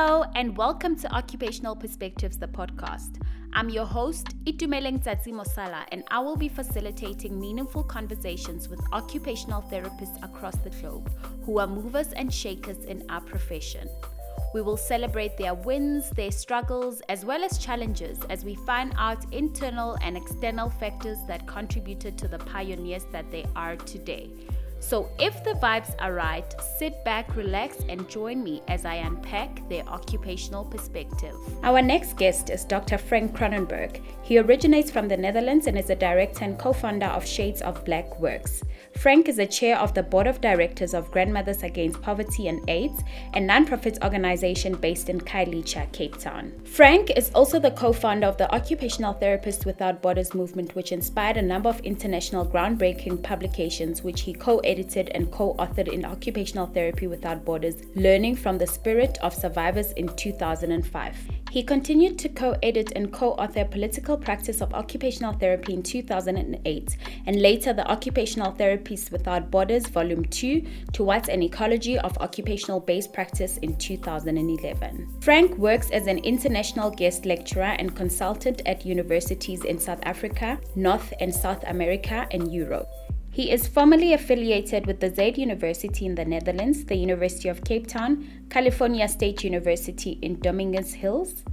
Hello, and welcome to Occupational Perspectives, the podcast. I'm your host, Itumeleng Tsatsi Mosala, and I will be facilitating meaningful conversations with occupational therapists across the globe who are movers and shakers in our profession. We will celebrate their wins, their struggles, as well as challenges as we find out internal and external factors that contributed to the pioneers that they are today. So, if the vibes are right, sit back, relax, and join me as I unpack their occupational perspective. Our next guest is Dr. Frank Kronenberg. He originates from the Netherlands and is a director and co founder of Shades of Black Works. Frank is a chair of the board of directors of Grandmothers Against Poverty and AIDS, a non-profit organization based in Khayelitsha, Cape Town. Frank is also the co-founder of the Occupational Therapists Without Borders movement, which inspired a number of international groundbreaking publications, which he co-edited and co-authored in Occupational Therapy Without Borders, Learning from the Spirit of Survivors in 2005. He continued to co edit and co author Political Practice of Occupational Therapy in 2008, and later the Occupational Therapists Without Borders Volume 2 Towards an Ecology of Occupational Based Practice in 2011. Frank works as an international guest lecturer and consultant at universities in South Africa, North and South America, and Europe. He is formally affiliated with the Zuyd University in the Netherlands, the University of Cape Town, California State University in Dominguez Hills,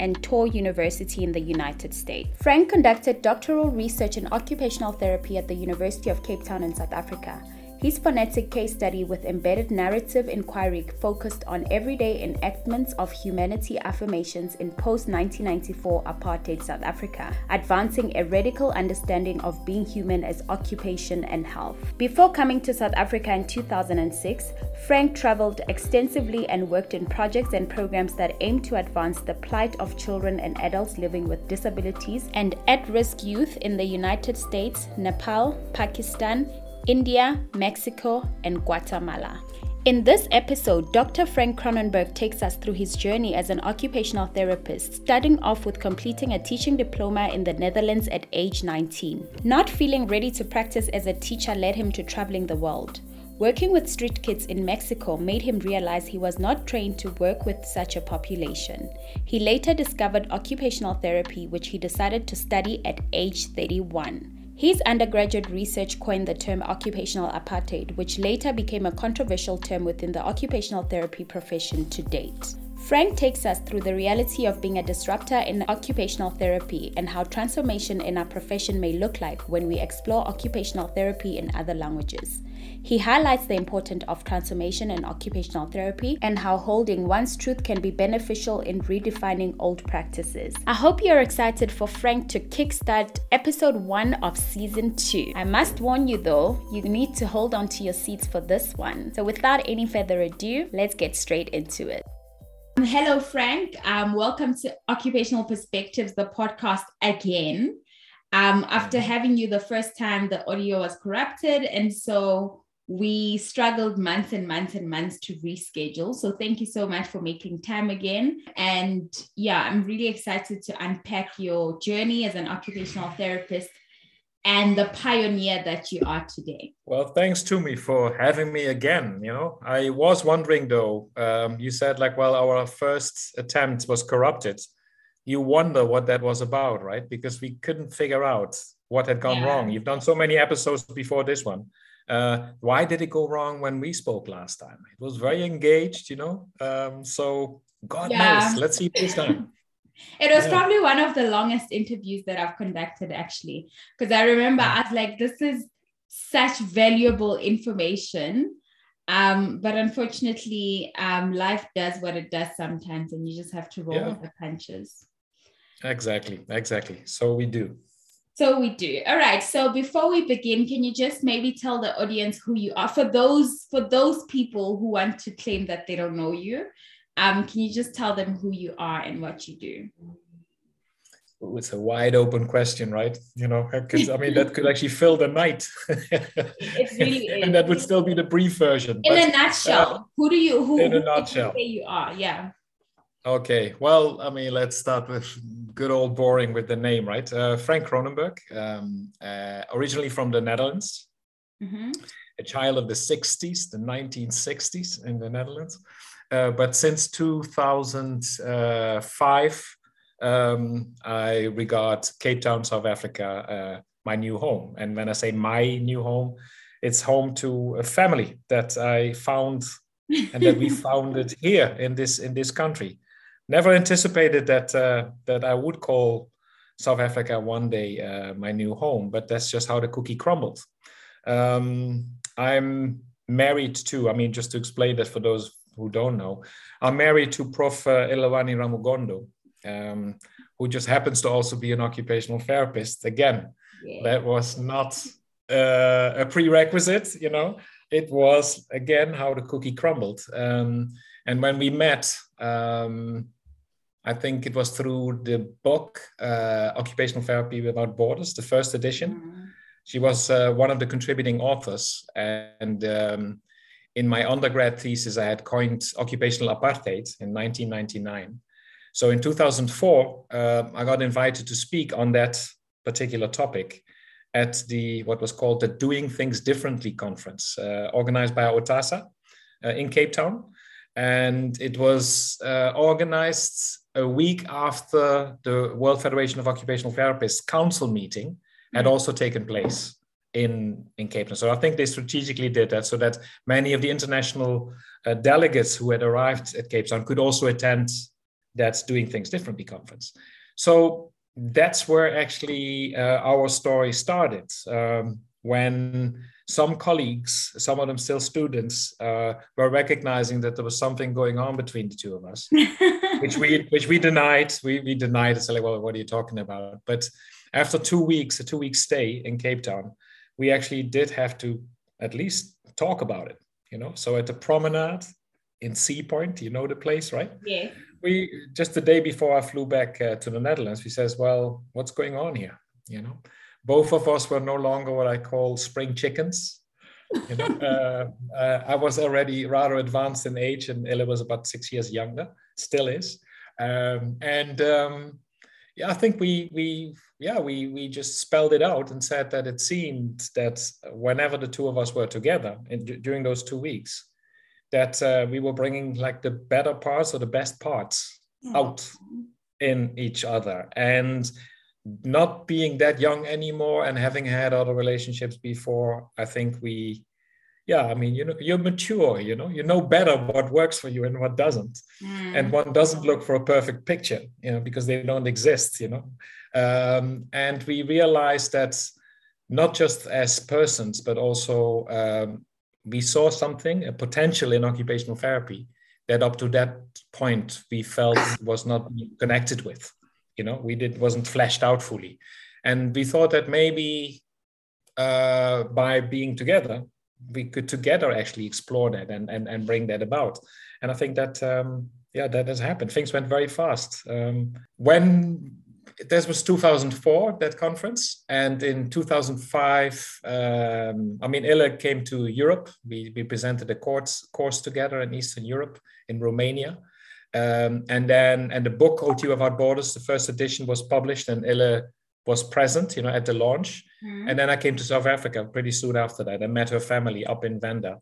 and Touro University in the United States. Frank conducted doctoral research in occupational therapy at the University of Cape Town in South Africa his phronetic case study with embedded narrative inquiry focused on everyday enactments of humanity affirmations in post 1994 apartheid South Africa, advancing a radical understanding of being human as occupation and health. Before coming to South Africa in 2006, Frank traveled extensively and worked in projects and programs that aim to advance the plight of children and adults living with disabilities and at risk youth in the United States, Nepal, Pakistan, India, Mexico, and Guatemala. In this episode, Dr. Frank Kronenberg takes us through his journey as an occupational therapist, starting off with completing a teaching diploma in the Netherlands at age 19. Not feeling ready to practice as a teacher led him to traveling the world. Working with street kids in Mexico made him realize he was not trained to work with such a population. He later discovered occupational therapy, which he decided to study at age 31. His undergraduate research coined the term occupational apartheid, which later became a controversial term within the occupational therapy profession to date. Frank takes us through the reality of being a disruptor in occupational therapy and how transformation in our profession may look like when we explore occupational therapy in other languages. He highlights the importance of transformation in occupational therapy and how holding one's truth can be beneficial in redefining old practices. I hope you're excited for Frank to kickstart episode one of season two. I must warn you though, you need to hold on to your seats for this one. So, without any further ado, let's get straight into it. Hello, Frank. Um, welcome to Occupational Perspectives, the podcast again. Um, after having you the first time, the audio was corrupted. And so we struggled months and months and months to reschedule. So thank you so much for making time again. And yeah, I'm really excited to unpack your journey as an occupational therapist and the pioneer that you are today. Well, thanks to me for having me again. You know, I was wondering though, um, you said like, well, our first attempt was corrupted. You wonder what that was about, right? Because we couldn't figure out what had gone yeah. wrong. You've done so many episodes before this one. Uh, why did it go wrong when we spoke last time? It was very engaged, you know. Um, so God yeah. knows. Let's see this time. It was yeah. probably one of the longest interviews that I've conducted, actually, because I remember I was like, this is such valuable information. Um, but unfortunately, um, life does what it does sometimes, and you just have to roll yeah. with the punches. Exactly, exactly. So we do. So we do. All right. So before we begin, can you just maybe tell the audience who you are for those for those people who want to claim that they don't know you? Um, can you just tell them who you are and what you do? it's a wide open question, right? You know, because I mean that could actually fill the night. it really is. and that would still be the brief version. In but, a nutshell, uh, who do you who in a nutshell say you are? Yeah. Okay. Well, I mean, let's start with good old boring with the name, right? Uh, Frank Kronenberg, um, uh, originally from the Netherlands, mm-hmm. a child of the 60s, the 1960s in the Netherlands. Uh, but since 2005, um, I regard Cape Town, South Africa, uh, my new home. And when I say my new home, it's home to a family that I found and that we founded here in this in this country. Never anticipated that uh, that I would call South Africa one day uh, my new home, but that's just how the cookie crumbled. Um, I'm married to, I mean, just to explain that for those who don't know, I'm married to Prof. Uh, Elelwani Ramugondo, um, who just happens to also be an occupational therapist. Again, yeah. that was not uh, a prerequisite, you know. It was again how the cookie crumbled. Um, and when we met, um, I think it was through the book uh, Occupational Therapy Without Borders, the first edition. Mm-hmm. She was uh, one of the contributing authors. And um, in my undergrad thesis, I had coined occupational apartheid in 1999. So in 2004, uh, I got invited to speak on that particular topic at the what was called the Doing Things Differently conference, uh, organized by OTASA uh, in Cape Town. And it was uh, organized a week after the World Federation of Occupational Therapists council meeting had mm. also taken place in, in Cape Town. So I think they strategically did that so that many of the international uh, delegates who had arrived at Cape Town could also attend that's doing things differently conference. So that's where actually uh, our story started. Um, when some colleagues, some of them still students, uh, were recognizing that there was something going on between the two of us, which we which we denied. We we denied. It's like, well, what are you talking about? But after two weeks, a two week stay in Cape Town, we actually did have to at least talk about it. You know, so at the promenade in Sea Point, you know the place, right? Yeah we just the day before I flew back uh, to the Netherlands, we says, "Well, what's going on here?" You know, both of us were no longer what I call spring chickens. You know, uh, uh, I was already rather advanced in age, and Ella was about six years younger, still is. Um, and um, yeah, I think we we yeah we we just spelled it out and said that it seemed that whenever the two of us were together in, during those two weeks, that uh, we were bringing like the better parts or the best parts mm. out in each other and not being that young anymore and having had other relationships before i think we yeah i mean you know you're mature you know you know better what works for you and what doesn't mm. and one doesn't look for a perfect picture you know because they don't exist you know um, and we realized that not just as persons but also um, we saw something, a potential in occupational therapy that up to that point we felt was not connected with. You know, we did wasn't fleshed out fully, and we thought that maybe uh, by being together, we could together actually explore that and and, and bring that about. And I think that um, yeah, that has happened. Things went very fast. Um, when this was 2004 that conference and in 2005 um, i mean illa came to europe we, we presented a course, course together in eastern europe in romania um, and then and the book ot without borders the first edition was published and illa was present you know at the launch mm-hmm. and then i came to south africa pretty soon after that i met her family up in venda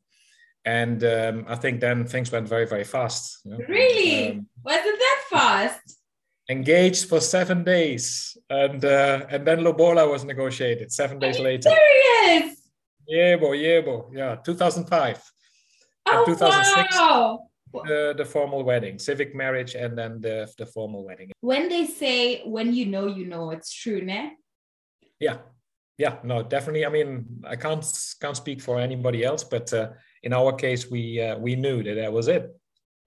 and um, i think then things went very very fast you know? really um, Wasn't that fast engaged for seven days, and uh, and then Lobola was negotiated seven days later. Serious? Yeah, boy, yeah, 2005. Oh, 2006, wow. The, the formal wedding, civic marriage, and then the, the formal wedding. When they say, when you know, you know, it's true, ne? Yeah, yeah, no, definitely. I mean, I can't can't speak for anybody else, but uh, in our case, we uh, we knew that that was it.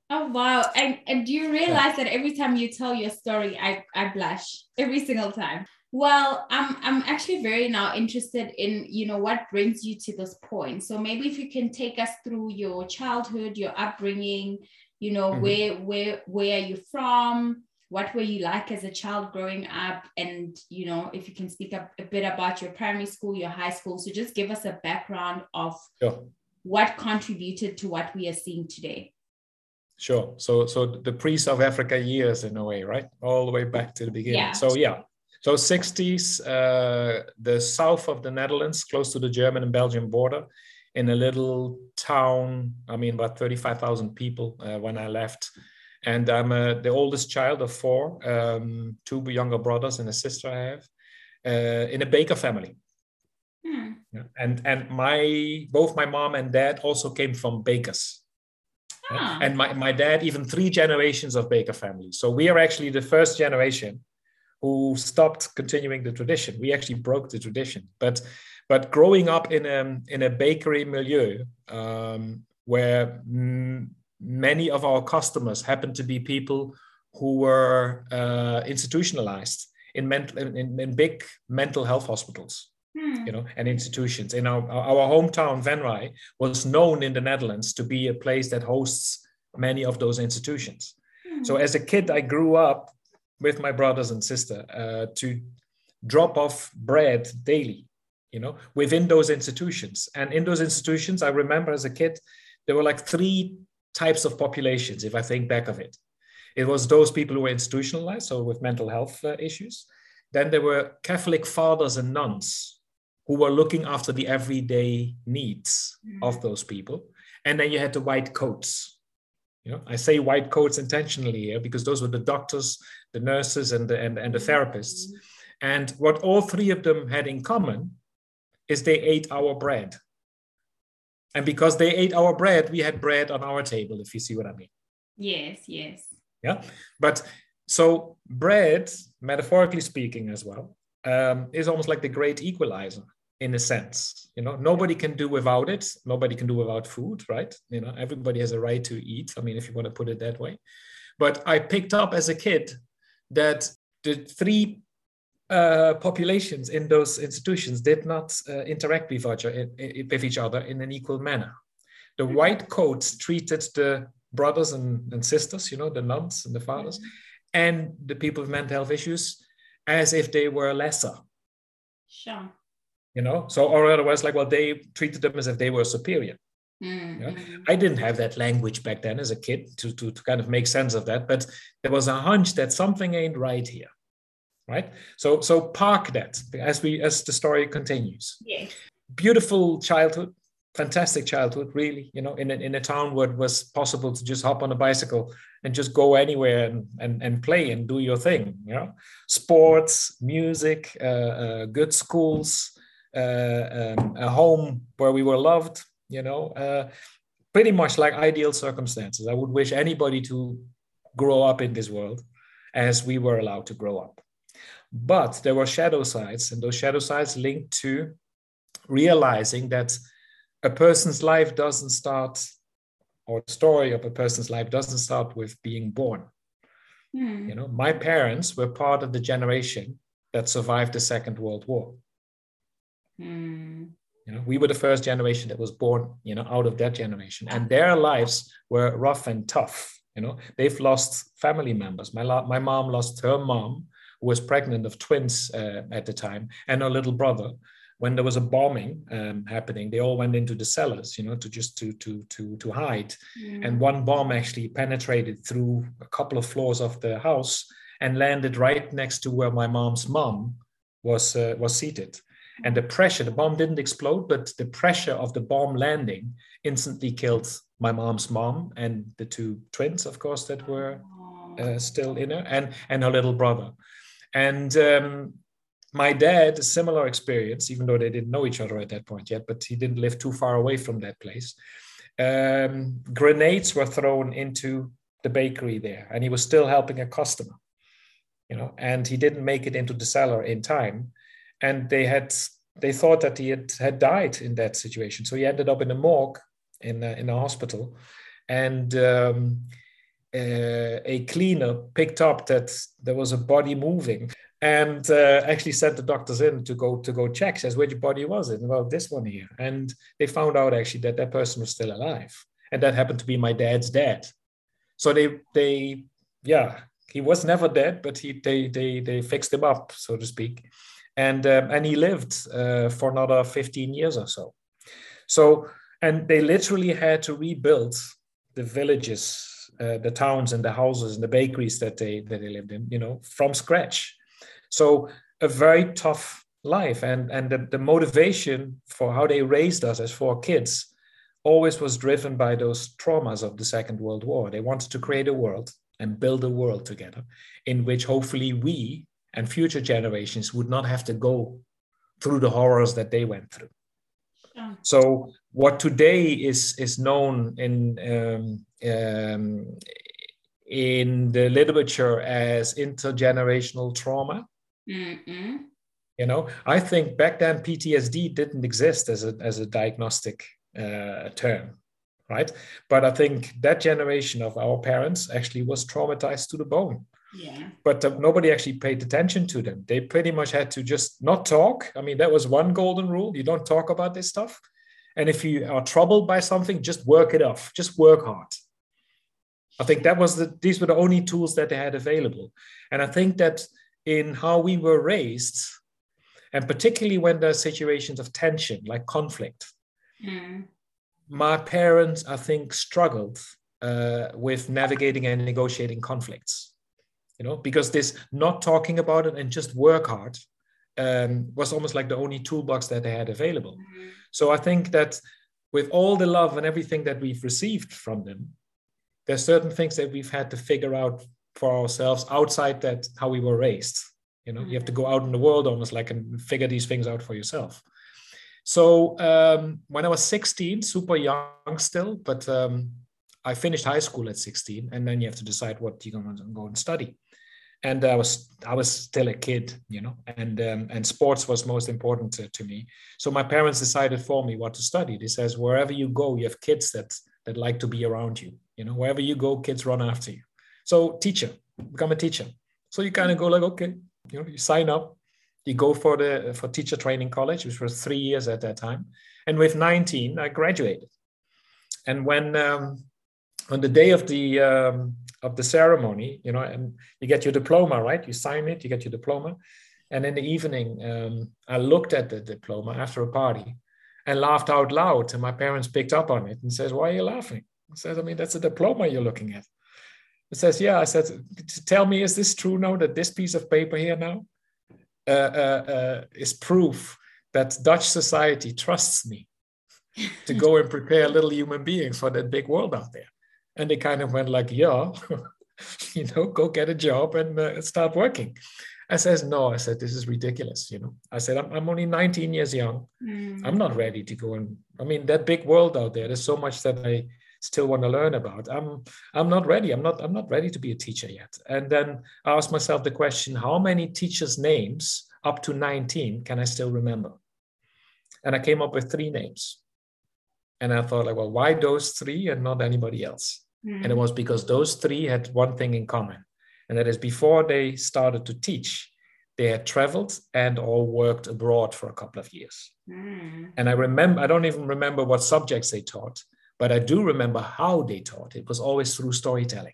Oh wow. And and do you realize that every time you tell your story, I, I blush every single time. Well, I'm I'm actually very now interested in, you know, what brings you to this point. So maybe if you can take us through your childhood, your upbringing, you know, mm-hmm. where where where are you from? What were you like as a child growing up? And you know, if you can speak up a bit about your primary school, your high school. So just give us a background of sure. what contributed to what we are seeing today. Sure. So so the pre-South Africa years in a way, right? All the way back to the beginning. Yeah. So yeah. So 60s, uh, the south of the Netherlands, close to the German and Belgian border, in a little town. I mean, about 35,000 people uh, when I left. And I'm uh, the oldest child of four, um, two younger brothers and a sister I have, uh, in a baker family. Hmm. And and my both my mom and dad also came from bakers. Ah. And my, my dad, even three generations of baker family. So we are actually the first generation who stopped continuing the tradition. We actually broke the tradition. But but growing up in a in a bakery milieu um, where m- many of our customers happened to be people who were uh, institutionalized in, mental, in, in big mental health hospitals hmm. you know, and institutions. In our, our hometown, Venray, was known in the Netherlands to be a place that hosts many of those institutions. Hmm. So as a kid, I grew up with my brothers and sister uh, to drop off bread daily, you know, within those institutions. And in those institutions, I remember as a kid, there were like three types of populations, if I think back of it. It was those people who were institutionalized, so with mental health uh, issues. Then there were Catholic fathers and nuns who were looking after the everyday needs mm-hmm. of those people. And then you had the white coats. You know, I say white coats intentionally here because those were the doctors, the nurses, and the, and, and the therapists. And what all three of them had in common is they ate our bread. And because they ate our bread, we had bread on our table, if you see what I mean. Yes, yes. Yeah. But so bread, metaphorically speaking as well, um, is almost like the great equalizer in a sense. You know, nobody can do without it. Nobody can do without food, right? You know, everybody has a right to eat. I mean, if you want to put it that way. But I picked up as a kid that the three uh, populations in those institutions did not uh, interact with each, other, with each other in an equal manner. The mm-hmm. white coats treated the brothers and, and sisters, you know, the nuns and the fathers, mm-hmm. and the people with mental health issues as if they were lesser. Sure. You know, so or otherwise, like, well, they treated them as if they were superior. Mm-hmm. You know? I didn't have that language back then as a kid to, to, to kind of make sense of that, but there was a hunch that something ain't right here right? So so park that as we as the story continues. Yes. Beautiful childhood, fantastic childhood, really. You know, in a, in a town where it was possible to just hop on a bicycle and just go anywhere and and, and play and do your thing. You know, sports, music, uh, uh, good schools, um, a home where we were loved. You know, uh, pretty much like ideal circumstances. I would wish anybody to grow up in this world as we were allowed to grow up. But there were shadow sides, and those shadow sides linked to realizing that a person's life doesn't start, or the story of a person's life doesn't start with being born. Hmm. You know, my parents were part of the generation that survived the Second World War. Hmm. You know, we were the first generation that was born, you know, out of that generation, and their lives were rough and tough. You know, they've lost family members. My my mom lost her mom who was pregnant of twins uh, at the time, and her little brother. When there was a bombing um, happening, they all went into the cellars, you know, to just to to to to hide. Mm. And one bomb actually penetrated through a couple of floors of the house and landed right next to where my mom's mom was uh, was seated. And the pressure, the bomb didn't explode, but the pressure of the bomb landing instantly killed my mom's mom and the two twins, of course, that were uh, still in her, and and her little brother. And um, my dad, a similar experience, even though they didn't know each other at that point yet, but he didn't live too far away from that place. Um, grenades were thrown into the bakery there, and he was still helping a customer, you know, and he didn't make it into the cellar in time. And they had they thought that he had, had died in that situation. So he ended up in a morgue in a, in a hospital. And um, uh, a cleaner picked up that there was a body moving and uh, actually sent the doctors in to go to go check says which body was it? Well this one here. And they found out actually that that person was still alive. And that happened to be my dad's dad. So they they yeah he was never dead but he they they they fixed him up so to speak and um, and he lived uh, for another 15 years or so. So and they literally had to rebuild the villages uh, the towns and the houses and the bakeries that they that they lived in, you know, from scratch. So a very tough life. And and the, the motivation for how they raised us as four kids always was driven by those traumas of the second world war. They wanted to create a world and build a world together in which hopefully we and future generations would not have to go through the horrors that they went through. Yeah. so what today is is known in um, um, in the literature as intergenerational trauma mm you know i think back then ptsd didn't exist as a, as a diagnostic uh, term right? But i think that generation of our parents actually was traumatized to the bone yeah. But uh, nobody actually paid attention to them. They pretty much had to just not talk. I mean that was one golden rule. You don't talk about this stuff. And if you are troubled by something just work it off. Just work hard. I think that was the these were the only tools that they had available. And i think that in how we were raised and particularly when there's situations of tension like conflict mm. my parents i think struggled uh, with navigating and negotiating conflicts you know because this not talking about it and just work hard um, was almost like the only toolbox that they had available mm. so i think that with all the love and everything that we've received from them there's certain things that we've had to figure out for ourselves outside that how we were raised you know mm-hmm. you have to go out in the world almost like and figure these things out for yourself so um, when i was 16 super young still but um, i finished high school at 16 and then you have to decide what you're going to go and study and i was i was still a kid you know and um, and sports was most important to, to, me. So my parents decided for me what to study. They says wherever you go you have kids that that like to be around you you know. Wherever you go kids run after you. So teacher become a teacher. So you kind of go like okay you know you sign up you go for the for teacher training college which was three years at that time. And with 19 i graduated. And when um, on the day of the um, of the ceremony you know and you get your diploma right? You sign it you get your diploma. And in the evening um, i looked at the diploma after a party and laughed out loud. And my parents picked up on it and says why are you laughing? I said i mean that's a diploma you're looking at. It says, yeah, I said, tell me, is this true now that this piece of paper here now uh, uh, uh, is proof that Dutch society trusts me to go and prepare little human beings for that big world out there? And they kind of went like, yeah, you know, go get a job and uh, start working. I says, no, I said, this is ridiculous. You know, I said, I'm, I'm only 19 years young. Mm. I'm not ready to go and, I mean, that big world out there, there's so much that I still want to learn about. I'm I'm not ready. I'm not I'm not ready to be a teacher yet. And then I asked myself the question: How many teachers' names up to 19 can I still remember? And I came up with three names. And I thought, like, well, why those three and not anybody else? Mm. And it was because those three had one thing in common, and that is before they started to teach, they had traveled and all worked abroad for a couple of years. Mm. And I remember, I don't even remember what subjects they taught, but I do remember how they taught. It was always through storytelling.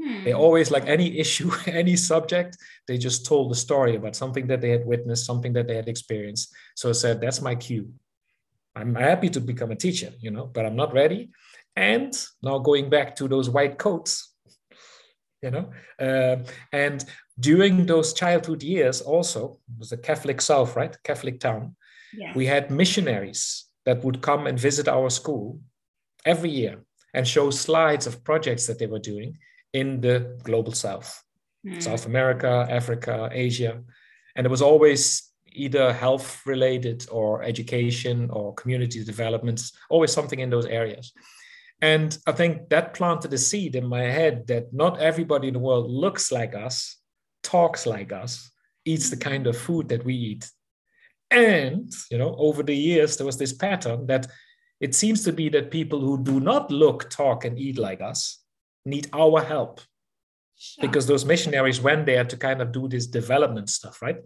Hmm. They always, like any issue, any subject, they just told a story about something that they had witnessed, something that they had experienced. So I said, that's my cue. I'm happy to become a teacher, you know, but I'm not ready. And now going back to those white coats, you know, uh, and during those childhood years, also it was a Catholic South, right? Catholic town. Yeah. We had missionaries that would come and visit our school every year and show slides of projects that they were doing in the global south mm. south america africa asia and it was always either health related or education or community developments always something in those areas and i think that planted a seed in my head that not everybody in the world looks like us talks like us eats the kind of food that we eat and, you know, over the years, there was this pattern that it seems to be that people who do not look, talk, and eat like us need our help. Sure. Because those missionaries went there to kind of do this development stuff, right?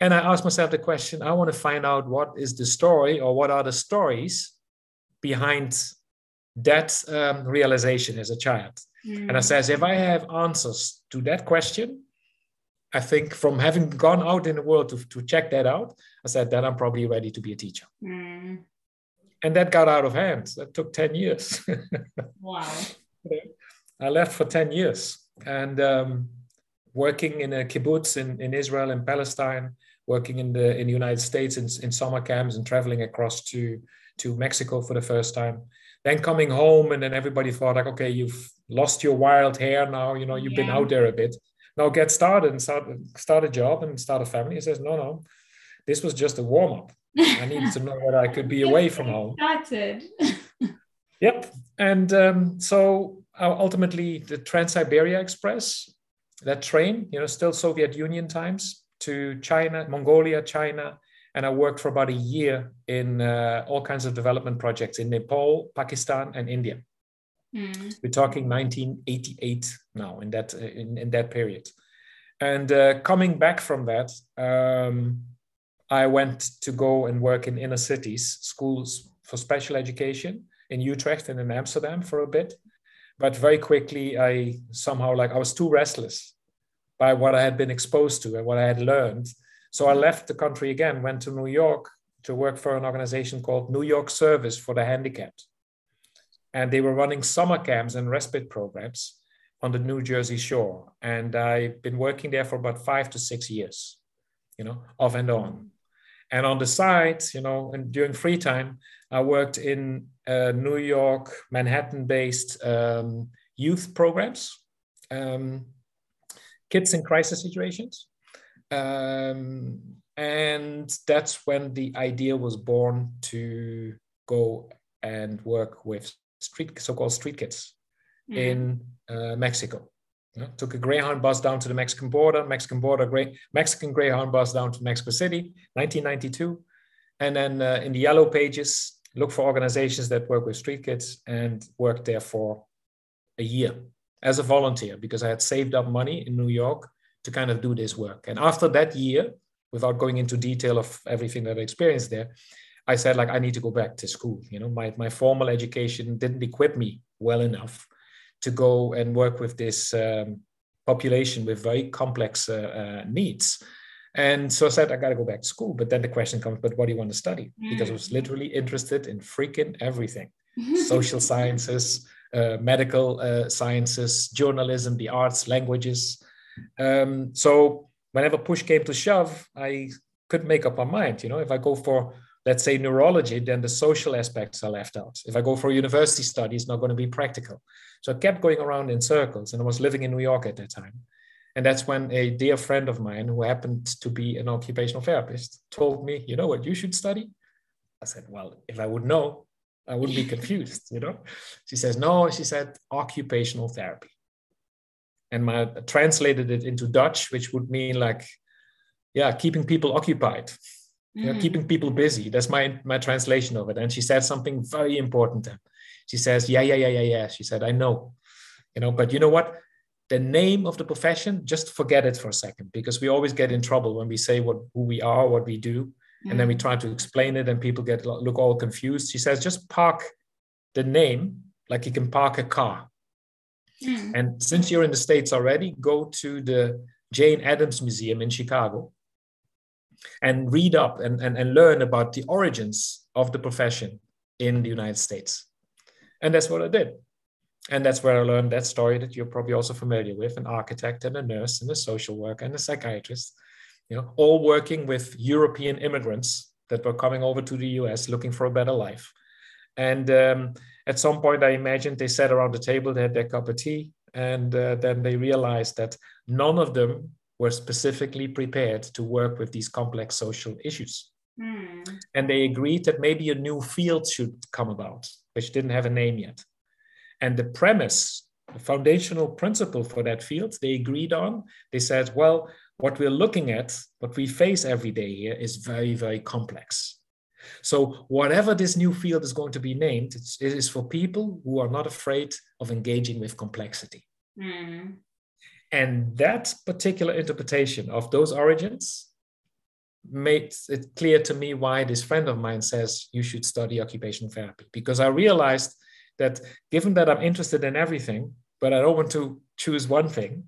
And I asked myself the question I want to find out what is the story or what are the stories behind that um, realization as a child. Mm. And I says, if I have answers to that question, I think from having gone out in the world to, to check that out, I said, then I'm probably ready to be a teacher. Mm. And that got out of hand. That took 10 years. wow. I left for 10 years and um, working in a kibbutz in, in Israel and Palestine, working in the in the United States in, in summer camps and traveling across to to Mexico for the first time. Then coming home, and then everybody thought like, okay, you've lost your wild hair now. You know, you've yeah. been out there a bit. Now get started and start start a job and start a family. He says, no, no, this was just a warm up. I needed to know that I could be away from home. Started. yep, and um, so uh, ultimately the Trans Siberia Express, that train, you know, still Soviet Union times to China, Mongolia, China, and I worked for about a year in uh, all kinds of development projects in Nepal, Pakistan, and India. Mm. We're talking 1988 now in that in, in that period, and uh, coming back from that, um, I went to go and work in inner cities, schools for special education in Utrecht and in Amsterdam for a bit, but very quickly I somehow like I was too restless by what I had been exposed to and what I had learned so I left the country again, went to New York to work for an organization called New York Service for the Handicapped. And they were running summer camps and respite programs on the New Jersey shore. And I've been working there for about five to six years, you know, off and on. And on the side, you know, and during free time, I worked in uh, New York, Manhattan based um, youth programs, um, kids in crisis situations. Um, and that's when the idea was born to go and work with street so-called street kids mm. in uh, Mexico. You know, took a Greyhound bus down to the Mexican border, Mexican border, Grey, Mexican Greyhound bus down to Mexico City, 1992. And then uh, in the yellow pages, look for organizations that work with street kids and worked there for a year as a volunteer because I had saved up money in New York to kind of do this work. And after that year, without going into detail of everything that I experienced there, I said like I need to go back to school. You know, my my formal education didn't equip me well enough to go and work with this um, population with very complex uh, uh, needs. And so I said, I got to go back to school. But then the question comes, but what do you want to study? Because I was mm. literally interested in freaking everything social sciences, uh, medical uh, sciences, journalism, the arts, languages. Um, so whenever push came to shove, I could make up my mind. You know, if I go for let's say neurology, then the social aspects are left out. If I go for university study, it's not going to be practical. So I kept going around in circles, and I was living in New York at that time. And that's when a dear friend of mine, who happened to be an occupational therapist, told me, "You know what? You should study." I said, "Well, if I would know, I wouldn't be confused." You know, she says, "No," she said, "occupational therapy." And my translated it into Dutch, which would mean like, yeah, keeping people occupied, mm. know, keeping people busy. That's my my translation of it. And she said something very important. She says, yeah, yeah, yeah, yeah, yeah. She said, I know, you know, but you know what? The name of the profession, just forget it for a second, because we always get in trouble when we say what who we are, what we do, mm. and then we mm. try to explain it, and people get look all confused. She says, just park the name like you can park a car Mm. And since you're in the States already, go to the Jane Addams Museum in Chicago and read up and, and, and learn about the origins of the profession in the United States. And that's what I did. And that's where I learned that story that you're probably also familiar with an architect and a nurse and a social worker and a psychiatrist, you know, all working with European immigrants that were coming over to the US looking for a better life. And um, at some point, I imagined they sat around the table, they had their cup of tea, and uh, then they realized that none of them were specifically prepared to work with these complex social issues. Mm. And they agreed that maybe a new field should come about, which didn't have a name yet. And the premise, the foundational principle for that field, they agreed on. They said, well, what we're looking at, what we face every day here is very, very complex. So, whatever this new field is going to be named, it is for people who are not afraid of engaging with complexity. Mm. And that particular interpretation of those origins made it clear to me why this friend of mine says you should study occupational therapy. Because I realized that given that I'm interested in everything, but I don't want to choose one thing,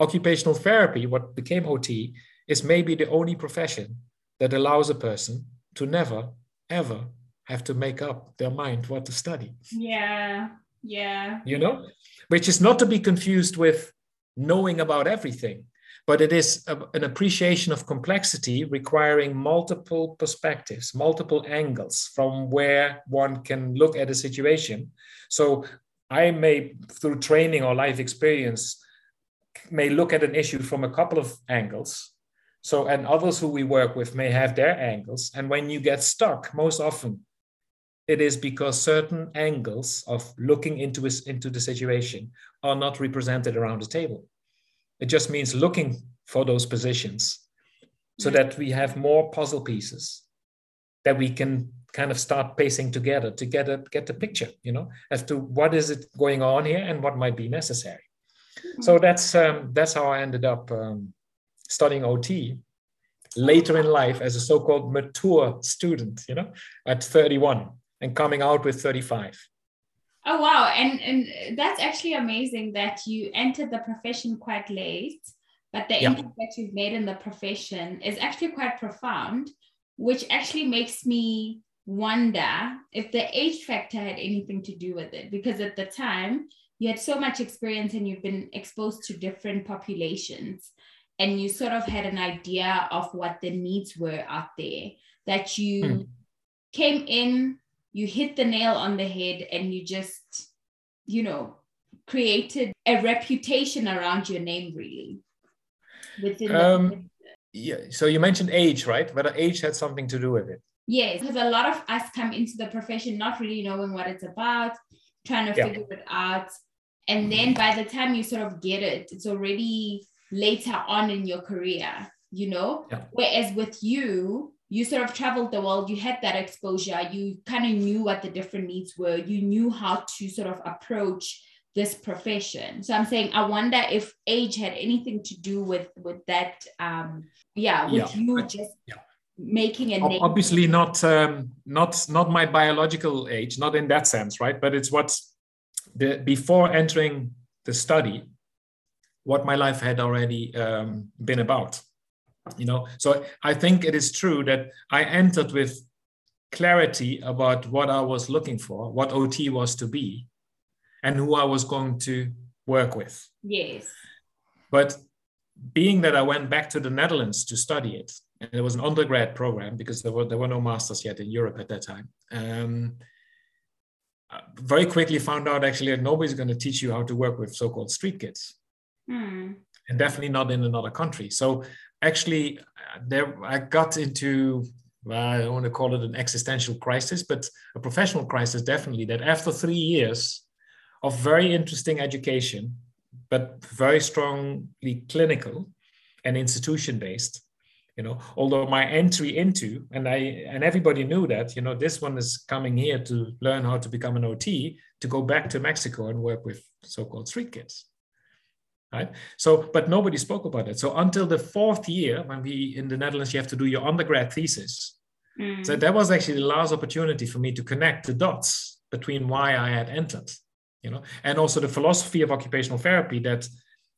occupational therapy, what became OT, is maybe the only profession that allows a person to never, ever have to make up their mind what to study. Yeah. Yeah. You know, which is not to be confused with knowing about everything, but it is a, an appreciation of complexity requiring multiple perspectives, multiple angles from where one can look at a situation. So I may, through training or life experience, may look at an issue from a couple of angles. So, and others who we work with may have their angles. And when you get stuck, most often it is because certain angles of looking into, into the situation are not represented around the table. It just means looking for those positions so mm-hmm. that we have more puzzle pieces that we can kind of start pacing together to get a get the picture, you know, as to what is it going on here and what might be necessary. Mm-hmm. So that's um, that's how I ended up um, studying OT later in life as a so-called mature student, you know, at 31 and coming out with 35. Oh wow, and and that's actually amazing that you entered the profession quite late, but the yeah. impact that you've made in the profession is actually quite profound, which actually makes me wonder if the age factor had anything to do with it because at the time you had so much experience and you've been exposed to different populations and you sort of had an idea of what the needs were out there that you hmm. came in you hit the nail on the head and you just, you know, created a reputation around your name, really. Within um, the- yeah. So you mentioned age, right? Whether age had something to do with it. Yes, because a lot of us come into the profession not really knowing what it's about, trying to yeah. figure it out. And then by the time you sort of get it, it's already later on in your career, you know? Yeah. Whereas with you, you sort of traveled the world, you had that exposure, you kind of knew what the different needs were, you knew how to sort of approach this profession. So I'm saying I wonder if age had anything to do with with that um yeah, with yeah. you just yeah. making a name. Obviously not um not not my biological age, not in that sense, right? But it's what's the before entering the study, what my life had already um, been about you know? So i think it is true that i entered with clarity about what i was looking for what ot was to be and who i was going to work with. Yes. But being that i went back to the netherlands to study it and it was an undergrad program because there were there were no masters yet in europe at that time um, very quickly found out actually that nobody's going to teach you how to work with so-called street kids hmm. and definitely not in another country so actually there I got into well, I don't want to call it an existential crisis, but a professional crisis definitely. That after three years of very interesting education, but very strongly clinical and institution based, you know, although my entry into and I and everybody knew that, you know, this one is coming here to learn how to become an OT to go back to Mexico and work with so-called street kids right? So, but nobody spoke about it. So until the fourth year, when we in the Netherlands, you have to do your undergrad thesis. Mm. So that was actually the last opportunity for me to connect the dots between why I had entered, you know, and also the philosophy of occupational therapy that,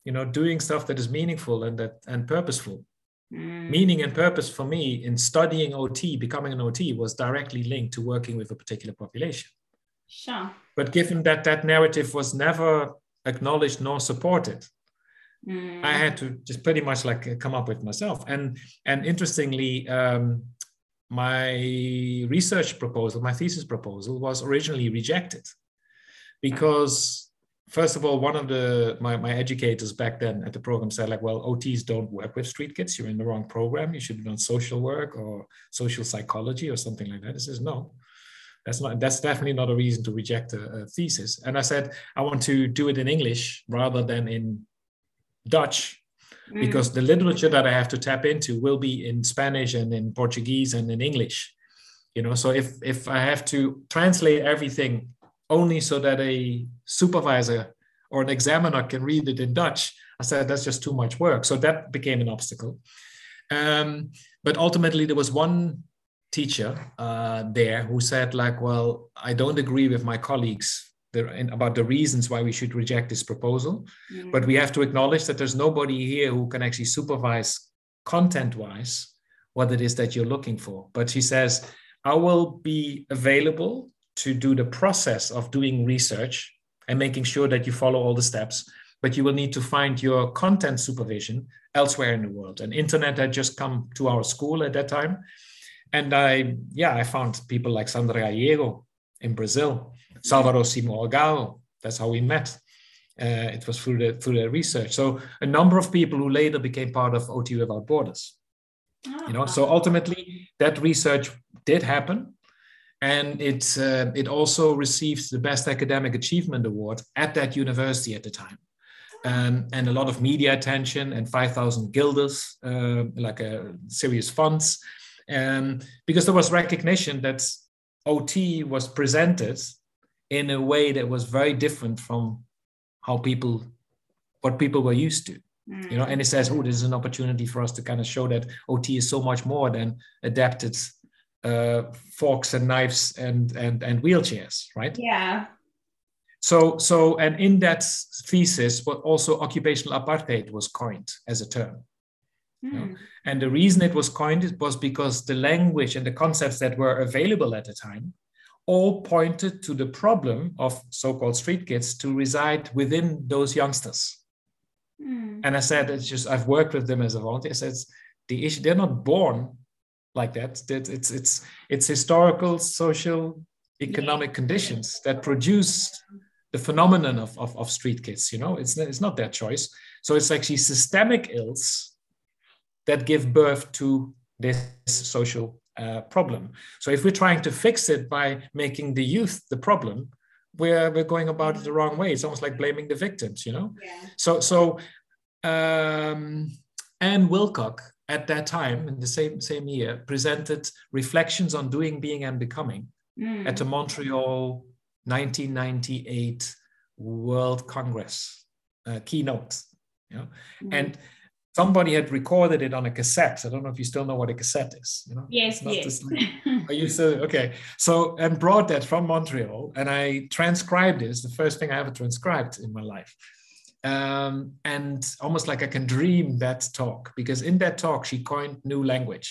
you know, doing stuff that is meaningful and that and purposeful. Mm. Meaning and purpose for me in studying OT, becoming an OT, was directly linked to working with a particular population. Sure. But given that that narrative was never acknowledged nor supported, Mm. I had to just pretty much like come up with myself. And and interestingly, um, my research proposal, my thesis proposal, was originally rejected because first of all, one of the my, my educators back then at the program said like, well, OTs don't work with street kids. You're in the wrong program. You should be on social work or social psychology or something like that. He says no. That's not. That's definitely not a reason to reject a, a thesis. And I said I want to do it in English rather than in Dutch mm. because the literature that I have to tap into will be in Spanish and in Portuguese and in English. You know, so if if I have to translate everything only so that a supervisor or an examiner can read it in Dutch, I said that's just too much work. So that became an obstacle. Um, but ultimately, there was one teacher uh, there who said like, well, I don't agree with my colleagues the, about the reasons why we should reject this proposal. Mm. But we have to acknowledge that there's nobody here who can actually supervise content wise what it is that you're looking for. But he says, I will be available to do the process of doing research and making sure that you follow all the steps. but you will need to find your content supervision elsewhere in the world. And internet had just come to our school at that time. And I, yeah, I found people like Sandra Galheigo in Brazil, Salvador Simó Algado. That's how we met. Uh, it was through the through the research. So a number of people who later became part of OT Without Borders. Oh, you know, so ultimately that research did happen, and it uh, it also received the best academic achievement award at that university at the time. Um, and a lot of media attention and 5,000 guilders, uh, like a serious funds, um, because there was recognition that OT was presented in a way that was very different from how people what people were used to mm. you know and it says oh this is an opportunity for us to kind of show that ot is so much more than adapted uh, forks and knives and and and wheelchairs right yeah so so and in that thesis but also occupational apartheid was coined as a term mm. you know? Hmm. and the reason it was coined was because the language and the concepts that were available at the time all pointed to the problem of so-called street kids to reside within those youngsters. Mm. And I said, it's just I've worked with them as a volunteer. I said, the issue they're not born like that. That it's it's it's historical, social, economic yeah. conditions that produce the phenomenon of, of, of street kids. You know, it's it's not their choice. So it's actually systemic ills that give birth to this social uh, problem. So if we're trying to fix it by making the youth the problem, we're, we're going about it the wrong way. It's almost like blaming the victims, you know? Yeah. So, so um, Anne Wilcock at that time in the same, same year presented reflections on doing, being, and becoming mm. at the Montreal 1998 World Congress uh, keynote. You know? Mm. And somebody had recorded it on a cassette. I don't know if you still know what a cassette is. You know, yes, yes. Are you still okay? So and brought that from Montreal, and I transcribed it. It's the first thing I ever transcribed in my life. Um, and almost like I can dream that talk because in that talk she coined new language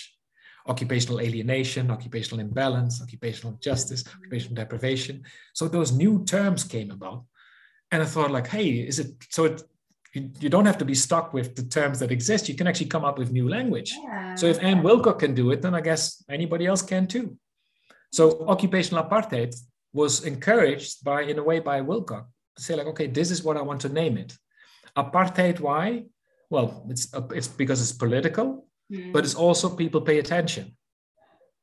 occupational alienation, occupational imbalance, occupational justice, occupational deprivation. So those new terms came about. And I thought, like, hey, is it so? It you, you don't have to be stuck with the terms that exist. You can actually come up with new language. Yeah. So if Anne Wilcock can do it, then I guess anybody else can too. So occupational apartheid was encouraged by, in a way, by Wilcock to say like, okay, this is what I want to name it. Apartheid, why? Well, it's it's because it's political, mm. but it's also people pay attention.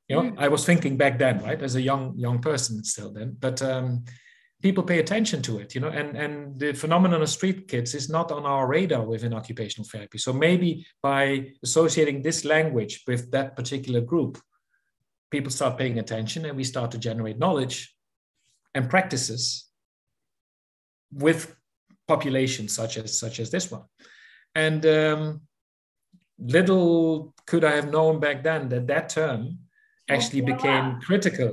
You know, mm. I was thinking back then, right, as a young young person still then, but um, people pay attention to it you know and and the phenomenon of street kids is not on our radar within occupational therapy. So maybe by associating this language with that particular group people start paying attention and we start to generate knowledge and practices with populations such as such as this one. And um, little could i have known back then that that term actually became critical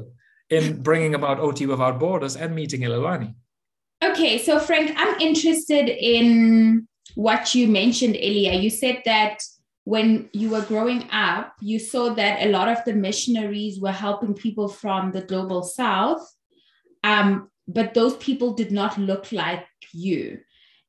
in bringing about OT without borders and meeting Elelwani. Okay, so Frank, I'm interested in what you mentioned earlier. You said that when you were growing up, you saw that a lot of the missionaries were helping people from the global south, um, but those people did not look like you.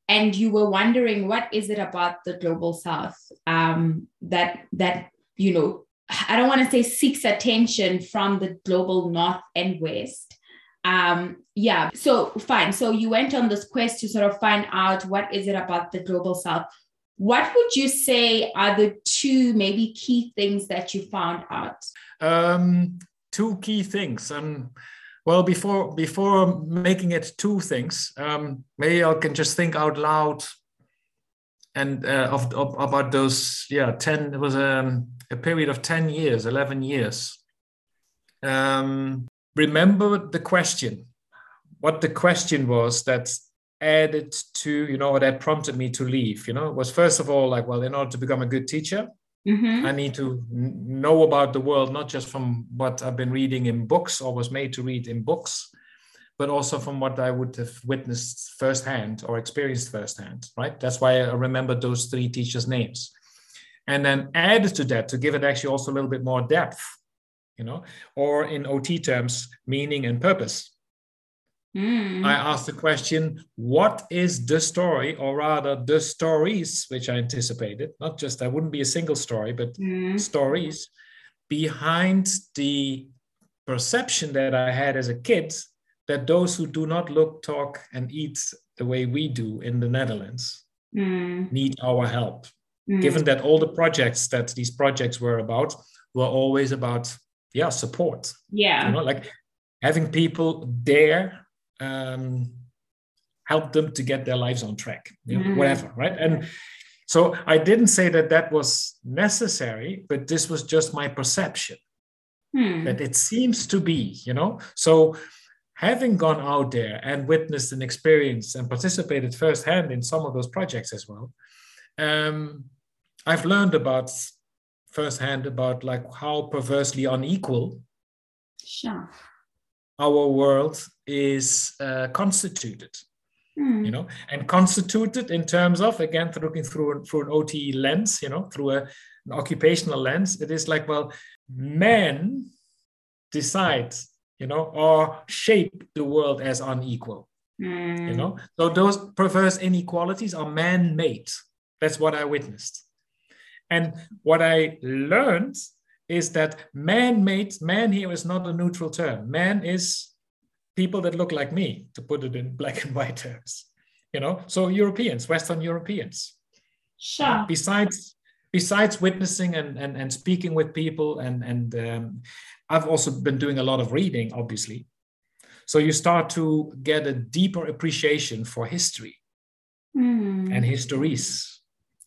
And you were wondering what is it about the global south um, that that you know I don't want to say seeks attention from the global north and west. Um, yeah, so fine. So you went on this quest to sort of find out what is it about the global south. What would you say are the two maybe key things that you found out? Um, two key things. Um, well, before before making it two things, um, maybe I can just think out loud and uh, of, of, about those yeah 10 it was um a period of 10 years, 11 years. Um, remember the question, what the question was that added to, you know, that prompted me to leave, you know, was first of all, like, well, in order to become a good teacher, mm-hmm. I need to know about the world, not just from what I've been reading in books or was made to read in books, but also from what I would have witnessed firsthand or experienced firsthand, right? That's why I remember those three teachers' names and then add to that to give it actually also a little bit more depth you know or in ot terms meaning and purpose Mm. I asked the question, what is the story, or rather the stories, which I anticipated, not just, there wouldn't be a single story, but mm. stories behind the perception that I had as a kid that those who do not look, talk, and eat the way we do in the Netherlands mm. need our help. Mm. Given that all the projects that these projects were about were always about, yeah, support. Yeah. You know, like having people there um, help them to get their lives on track, you know, mm. whatever, right? And so I didn't say that that was necessary, but this was just my perception. Hmm. That it seems to be, you know. So having gone out there and witnessed and experienced and participated firsthand in some of those projects as well, um, I've learned about firsthand about like how perversely unequal sure. our world is uh, constituted. Mm. You know, and constituted in terms of again looking through through an OT lens, you know, through a, an occupational lens, it is like well, men decide you know, or shape the world as unequal. Mm. You know, so those perverse inequalities are man-made. That's what I witnessed. And what I learned is that man-made, man here is not a neutral term. Man is people that look like me, to put it in black and white terms. You know, so Europeans, Western Europeans. Sure. Besides besides witnessing and, and, and speaking with people and, and um, I've also been doing a lot of reading, obviously. So you start to get a deeper appreciation for history mm. and histories.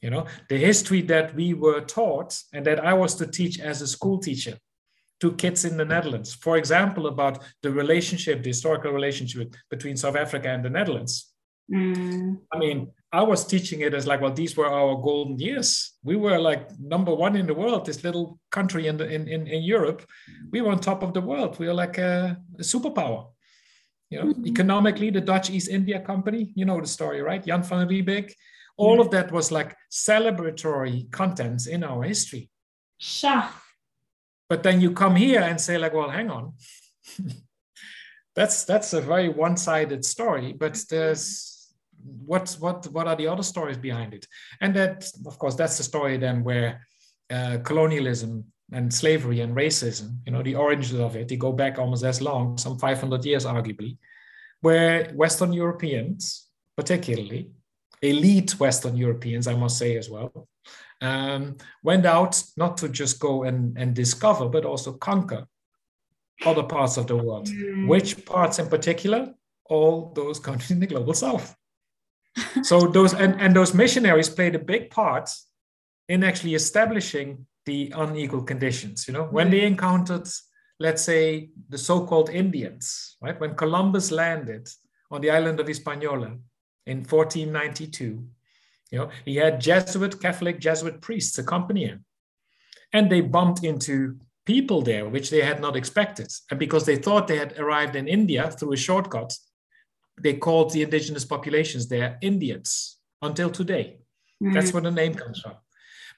You know, the history that we were taught and that I was to teach as a school teacher to kids in the Netherlands. For example, about the relationship, the historical relationship between South Africa and the Netherlands. Mm. I mean, I was teaching it as like, well, these were our golden years. We were like number one in the world. This little country in the, in, in, in Europe, we were on top of the world. We were like a, a superpower. You know, mm-hmm. economically, the Dutch East India Company. You know the story, right? Jan van Riebeeck. All of that was like celebratory contents in our history. Sure. But then you come here and say like, well, hang on. that's that's a very one-sided story. But there's what what what are the other stories behind it and that of course that's the story then where uh, colonialism and slavery and racism you know the origins of it they go back almost as long some 500 years arguably where western europeans particularly elite western europeans i must say as well um, went out not to just go and, and discover but also conquer other parts of the world. Mm. which parts in particular? All those countries in the global south. So those and, and those missionaries played a big part in actually establishing the unequal conditions you know? When they encountered let's say the so-called indians right? When columbus landed on the island of hispaniola in 1492 you know he had jesuit catholic jesuit priests accompany him and they bumped into people there which they had not expected and because they thought they had arrived in india through a shortcut they called the indigenous populations there Indians until today. Mm-hmm. That's where the name comes from.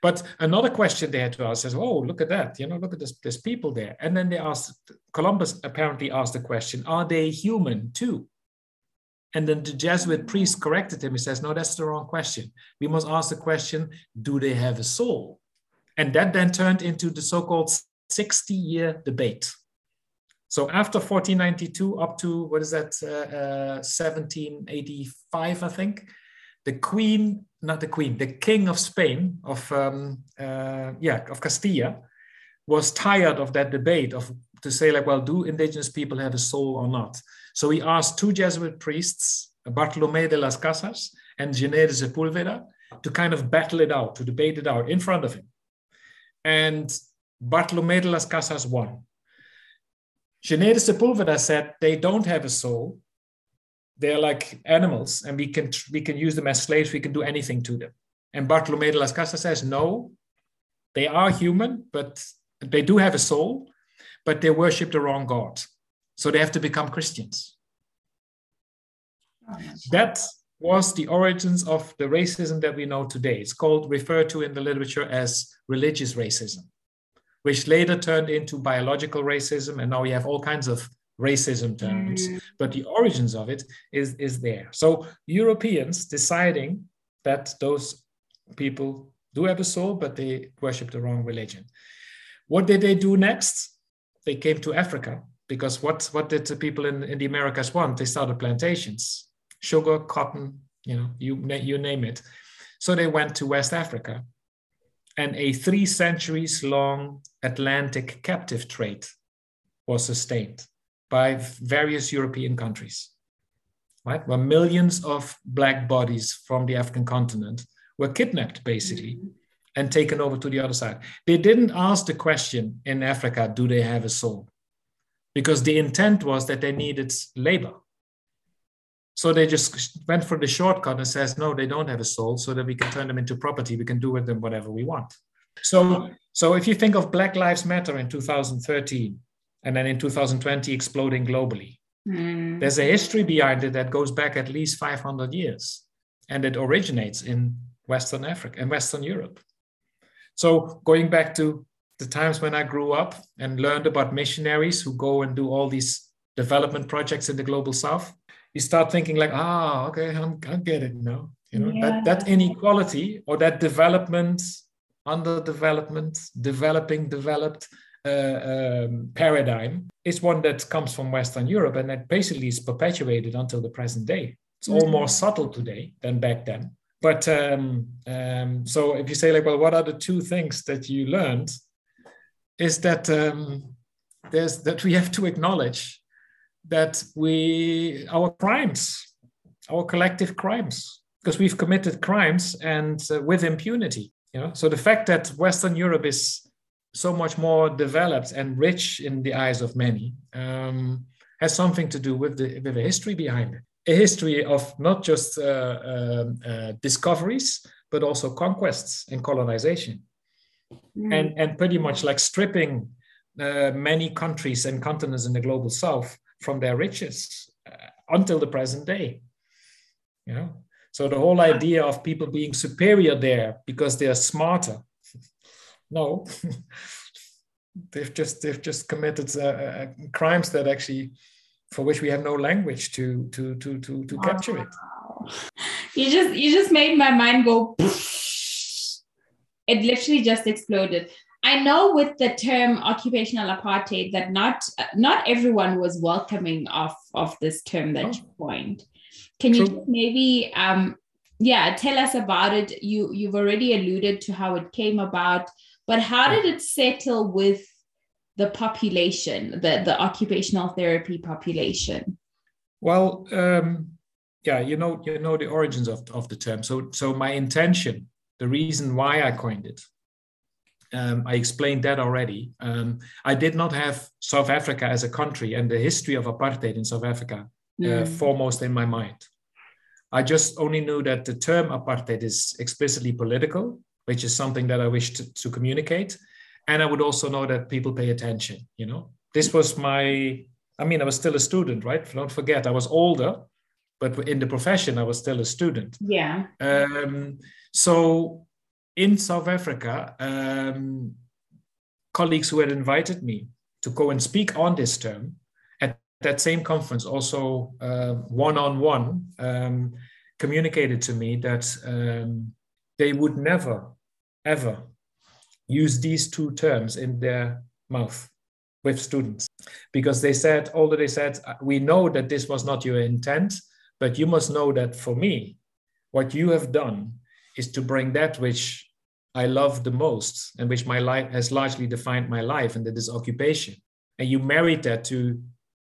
But another question they had to ask is, oh, look at that, you know, look at this, there's people there. And then they asked, Columbus apparently asked the question, are they human too? And then the Jesuit priest corrected him. He says, no, that's the wrong question. We must ask the question, do they have a soul? And that then turned into the so-called 60 year debate. So after 1492 up to what is that, uh, uh, 1785, I think, the queen, not the queen, the king of Spain, of um, uh, yeah, of Castilla, was tired of that debate of to say like, well, do indigenous people have a soul or not? So he asked two Jesuit priests, Bartolomé de las Casas and Gené de Sepúlveda, to kind of battle it out, to debate it out in front of him. And Bartolomé de las Casas won. Gené de Sepulveda said they don't have a soul. They're like animals, and we can we can use them as slaves. We can do anything to them. And Bartolomé de las Casas says no, they are human, but they do have a soul, but they worship the wrong God, so they have to become Christians. That was the origins of the racism that we know today. It's called referred to in the literature as religious racism which later turned into biological racism. And now we have all kinds of racism terms, mm. but the origins of it is, is there. So Europeans deciding that those people do have a soul, but they worship the wrong religion. What did they do next? They came to Africa because what, what did the people in, in the Americas want? They started plantations, sugar, cotton, you know, you, you name it. So they went to West Africa and a three centuries long Atlantic captive trade was sustained by various European countries, right? Where millions of black bodies from the African continent were kidnapped, basically, mm-hmm. And taken over to the other side. They didn't ask the question in Africa, do they have a soul? Because the intent was that they needed labor. So they just went for the shortcut and says, no, they don't have a soul, so that we can turn them into property. We can do with them whatever we want. So, so if you think of Black Lives Matter in 2013, and then in 2020 exploding globally, mm. there's a history behind it that goes back at least 500 years, and it originates in Western Africa and Western Europe. So going back to the times when I grew up and learned about missionaries who go and do all these development projects in the global south, you start thinking like, ah, okay, I'm, I get it now. You know, yeah. that, that inequality or that development, underdevelopment, developing, developed uh, um, paradigm is one that comes from Western Europe and that basically is perpetuated until the present day. It's mm-hmm. all more subtle today than back then but um, um, so if you say like well what are the two things that you learned is that um, there's that we have to acknowledge that we our crimes our collective crimes because we've committed crimes and uh, with impunity you know? So the fact that western europe is so much more developed and rich in the eyes of many um, has something to do with the with the history behind it a history of not just uh, um, uh, discoveries, but also conquests and colonization. Mm. And, and pretty much like stripping uh, many countries and continents in the global south from their riches uh, until the present day. You know? So the whole idea of people being superior there because they are smarter, no, they've just they've just committed uh, uh, crimes that actually for which we have no language to to to to, to wow. capture it you just you just made my mind go it literally just exploded i know with the term occupational apartheid that not not everyone was welcoming of of this term that oh. you coined can True. you maybe um yeah tell us about it you you've already alluded to how it came about but how did it settle with the population, the, the occupational therapy population? Well, um, yeah, you know, you know the origins of, of the term. So, so my intention, the reason why I coined it, um, I explained that already. Um, I did not have South Africa as a country and the history of apartheid in South Africa uh, mm. foremost in my mind. I just only knew that the term apartheid is explicitly political, which is something that I wished to, to communicate and I would also know that people pay attention. You know, this was my. I mean, I was still a student, right? Don't forget, I was older, but in the profession, I was still a student. Yeah. Um, so in South Africa, um, colleagues who had invited me to go and speak on this term at that same conference, also one on one, communicated to me that um, they would never, ever use these two terms in their mouth with students because they said, although they said, uh, we know that this was not your intent, but you must know that for me, what you have done is to bring that which I love the most and which my life has largely defined my life, and that is occupation. And you married that to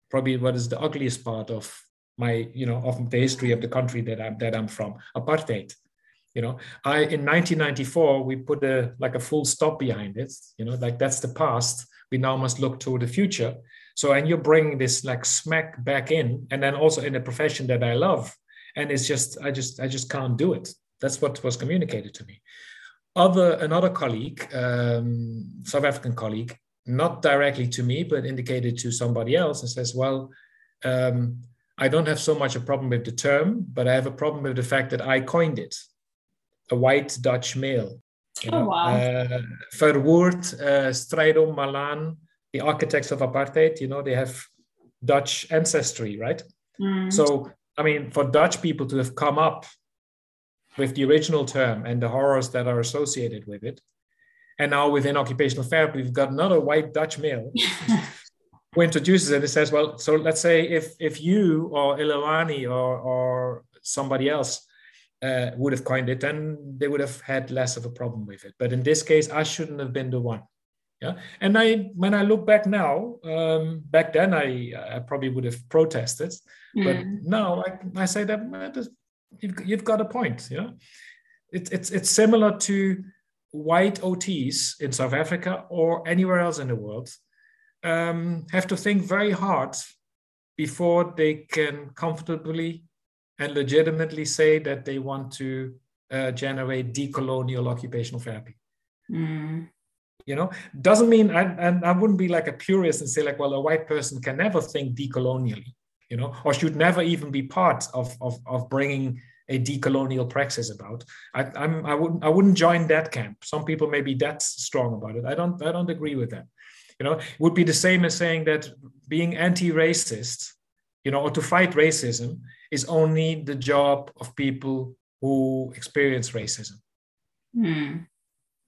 probably what is the ugliest part of my, you know, of the history of the country that I'm that I'm from, apartheid you know? I in 1994 we put a like a full stop behind it you know? Like that's the past. We now must look to the future. So and you bring this like smack back in and then also in a profession that i love and it's just i just i just can't do it. That's what was communicated to me. Other another colleague um, south african colleague not directly to me but indicated to somebody else and says well um, i don't have so much a problem with the term but i have a problem with the fact that i coined it a white Dutch male. You oh, know? Oh, wow. Uh, Verwoerd, uh, Strijdom, Malan, the architects of apartheid, you know, they have Dutch ancestry, right? Mm. So, I mean, for Dutch people to have come up with the original term and the horrors that are associated with it, and now within occupational therapy, we've got another white Dutch male who introduces it and says, well, so let's say if if you or Elelwani or or somebody else uh, would have coined it, then they would have had less of a problem with it. But in this case, I shouldn't have been the one. Yeah, and I when I look back now, um, back then I, I probably would have protested, mm. but now I, I say that you've, you've got a point. Yeah, it, it's it's similar to white OTs in South Africa or anywhere else in the world um, have to think very hard before they can comfortably and legitimately say that they want to uh, generate decolonial occupational therapy. Mm. You know, doesn't mean I, and I wouldn't be like a purist and say like, well, a white person can never think decolonially, you know, or should never even be part of of, of bringing a decolonial praxis about. I, I'm I wouldn't I wouldn't join that camp. Some people may be that strong about it. I don't I don't agree with that. You know, it would be the same as saying that being anti-racist, you know, or to fight racism is only the job of people who experience racism. Hmm.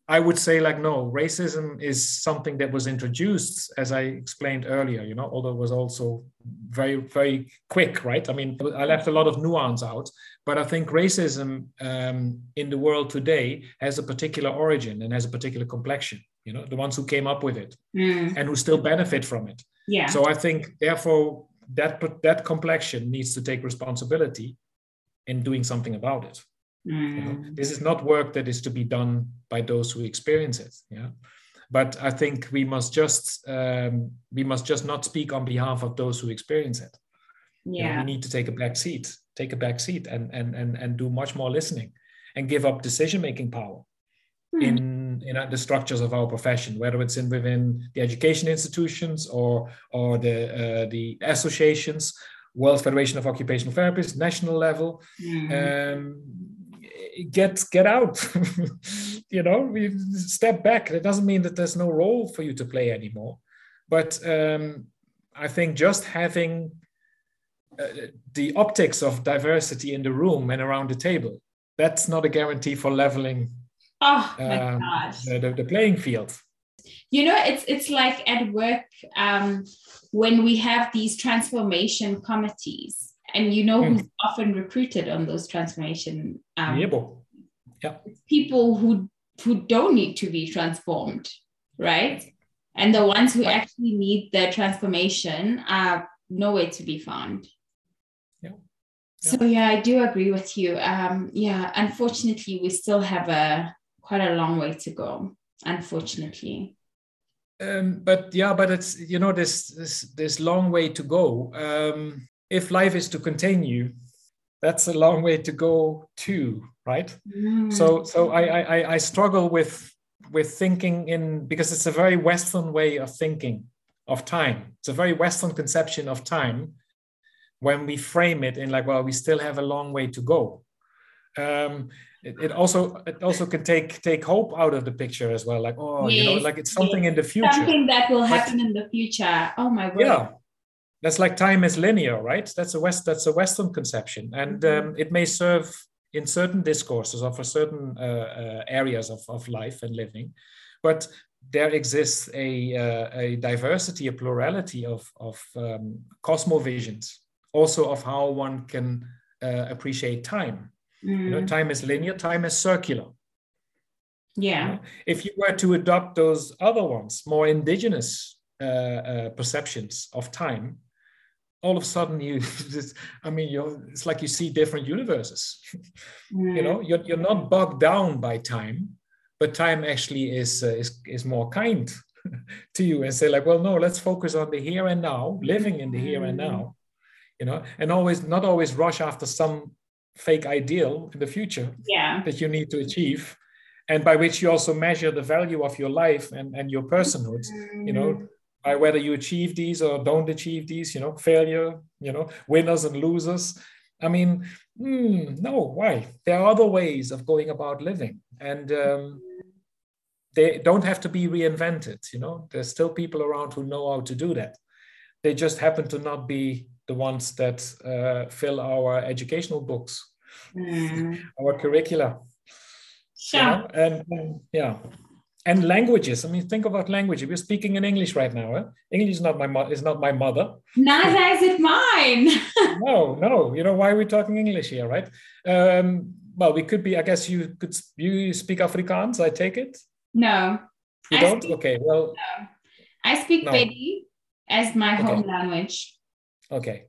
I would say like no, racism is something that was introduced, as I explained earlier. You know, although it was also very very quick, right? I mean, I left a lot of nuance out, but I think racism um, in the world today has a particular origin and has a particular complexion you know the ones who came up with it mm. and who still benefit from it yeah so i think therefore that that complexion needs to take responsibility in doing something about it mm. you know? Mm. this is not work that is to be done by those who experience it yeah but i think we must just um, we must just not speak on behalf of those who experience it yeah you know, we need to take a back seat take a back seat and and and, and do much more listening and give up decision making power mm. in in the structures of our profession, whether it's in within the education institutions or or the uh, the associations, World Federation of Occupational Therapists, national level. Mm-hmm. Um, get get out you know we step back it doesn't mean that there's no role for you to play anymore but um, i think just having uh, the optics of diversity in the room and around the table that's not a guarantee for leveling Oh my um, gosh. The, the, playing field. You know, it's it's like at work um, when we have these transformation committees, and you know mm. who's often recruited on those transformation. Um, yeah. People who who don't need to be transformed, right? And the ones who right. actually need the transformation are nowhere to be found. Yeah. So yeah, I do agree with you. Um, yeah, unfortunately, we still have a quite a long way to go, unfortunately. Um, but yeah, but it's you know this this this long way to go. Um, if life is to continue, that's a long way to go too, right? Mm. So so I, I I struggle with with thinking in because it's a very Western way of thinking of time. It's a very Western conception of time when we frame it in like, well, we still have a long way to go. Um, it, it also it also can take take hope out of the picture as well like oh yes. you know like it's something yes. in the future. Something that will happen but, in the future. Oh my god yeah. That's like time is linear right? That's a west that's a western conception. And mm-hmm. um, it may serve in certain discourses or for certain uh, uh, areas of, of life and living. But there exists a, uh, a diversity a plurality of, of um, cosmovisions also of how one can uh, appreciate time Mm. You know, mm. time is linear, time is circular. Yeah. You know? If you were to adopt those other ones, more indigenous uh, uh, perceptions of time, all of a sudden you just, I mean, you're, it's like you see different universes. Mm. you know, you're, you're not bogged down by time, but time actually is, uh, is, is more kind to you and say like, well, no, let's focus on the here and now, living in the here and mm. now, you know, and always not always rush after some fake ideal in the future yeah. that you need to achieve and by which you also measure the value of your life and, and your personhood mm. you know mm. by whether you achieve these or don't achieve these you know failure you know winners and losers i mean mm, no why there are other ways of going about living and um, they don't have to be reinvented you know there's still people around who know how to do that they just happen to not be the ones that uh, fill our educational books, mm. our curricula. Sure. Know? and, and, yeah, and languages. I mean, think about language. We're speaking in English right now. Eh? English is not my mo- is not my mother. Neither is it mine. no, no. You know why we're talking English here, right? Um, well, we could be. I guess you could. You speak Afrikaans. I take it. No. You I don't. Speak, okay. Well. No. I speak no. Pedi as my okay. home language. Okay.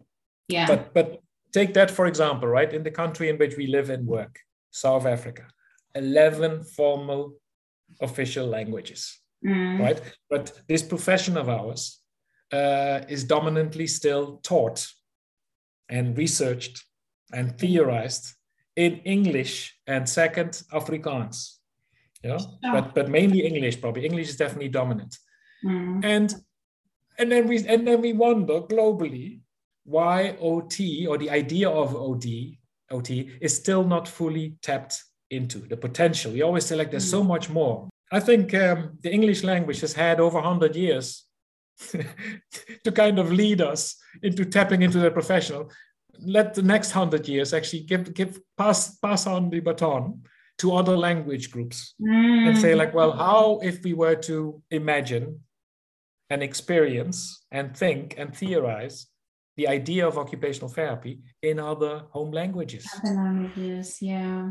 Yeah. But but take that for example, right? In the country in which we live and work, South Africa, eleven formal official languages, mm. right? But this profession of ours uh, is dominantly still taught and researched and theorized in English and second Afrikaans. You know, oh. but but mainly English. Probably English is definitely dominant, mm. and and then we and then we wonder globally why OT or the idea of OD OT is still not fully tapped into the potential. We always say like there's so mm. much more. I think um, the English language has had over 100 years to kind of lead us into tapping into the professional. Let the next 100 years actually give, give pass, pass on the baton to other language groups mm. and say like, well, how if we were to imagine and experience and think and theorize the idea of occupational therapy in other home languages. Other languages, yeah.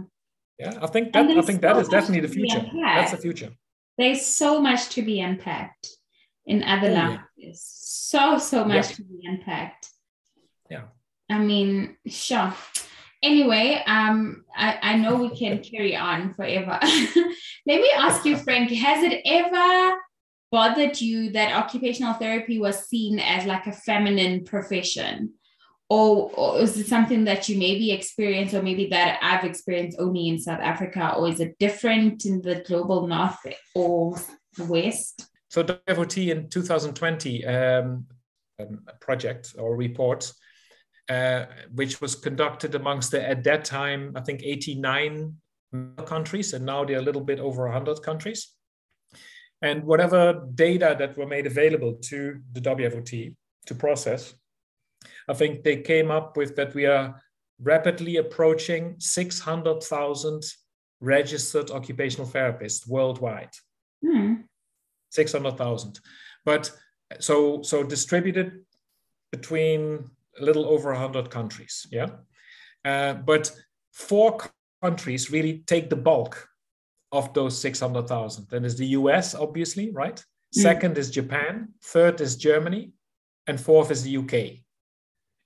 Yeah, I think that I think so that is definitely the future. That's the future. There's so much to be unpacked in other oh, languages. Yeah. So so much yeah. to be unpacked. Yeah. I mean, sure. Anyway, um, I, I know we can carry on forever. Let me ask you, Frank, has it ever bothered you that occupational therapy was seen as like a feminine profession? or, or is it something that you maybe experience or maybe that I've experienced only in South Africa or is it different in the global north or west? So WFOT in 2020 um, um, project or report uh, which was conducted amongst the at that time I think 89 countries and now they're a little bit over 100 countries and whatever data that were made available to the WFOT to process I think they came up with that we are rapidly approaching 600,000 registered occupational therapists worldwide. Mm. 600,000. But so so distributed between a little over 100 countries, yeah. Uh, but four countries really take the bulk of those 600,000. Then is the US, obviously, right? Mm. Second is Japan. Third is Germany. And fourth is the UK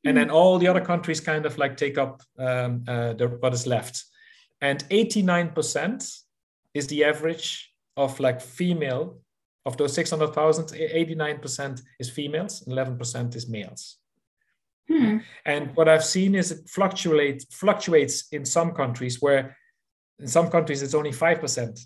and then all the other countries kind of like take up um, uh, the, what is left and 89% is the average of like female of those 600000 89% is females 11% is males hmm. and what i've seen is it fluctuates fluctuates in some countries where in some countries it's only 5%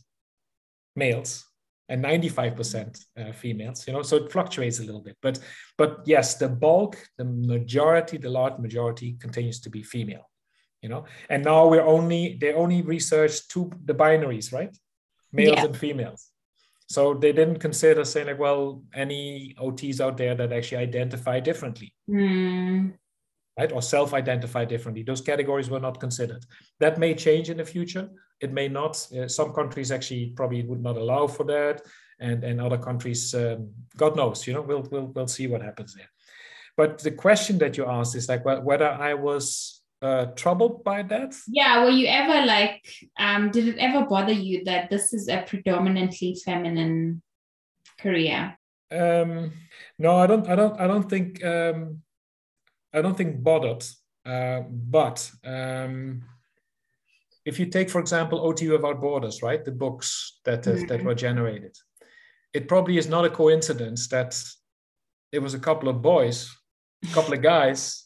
males and 95% uh, females you know so it fluctuates a little bit. But but yes the bulk the majority the large majority continues to be female you know? And now we're only they only researched two the binaries right? Males yeah. and females. So they didn't consider saying like well any ots out there that actually identify differently. Mm. Right or self-identify differently those categories were not considered that may change in the future it may not. Uh, some countries actually probably would not allow for that, and and other countries, um, God knows. You know, we'll we'll we'll see what happens there. But the question that you asked is like whether I was uh, troubled by that. Yeah. Were you ever like? Um, did it ever bother you that this is a predominantly feminine career? Um, no, I don't. I don't. I don't think. Um, I don't think bothered. Uh, but um, if you take, for example, OT Without Borders, right, the books that mm-hmm. that were generated, it probably is not a coincidence that it was a couple of boys, a couple of guys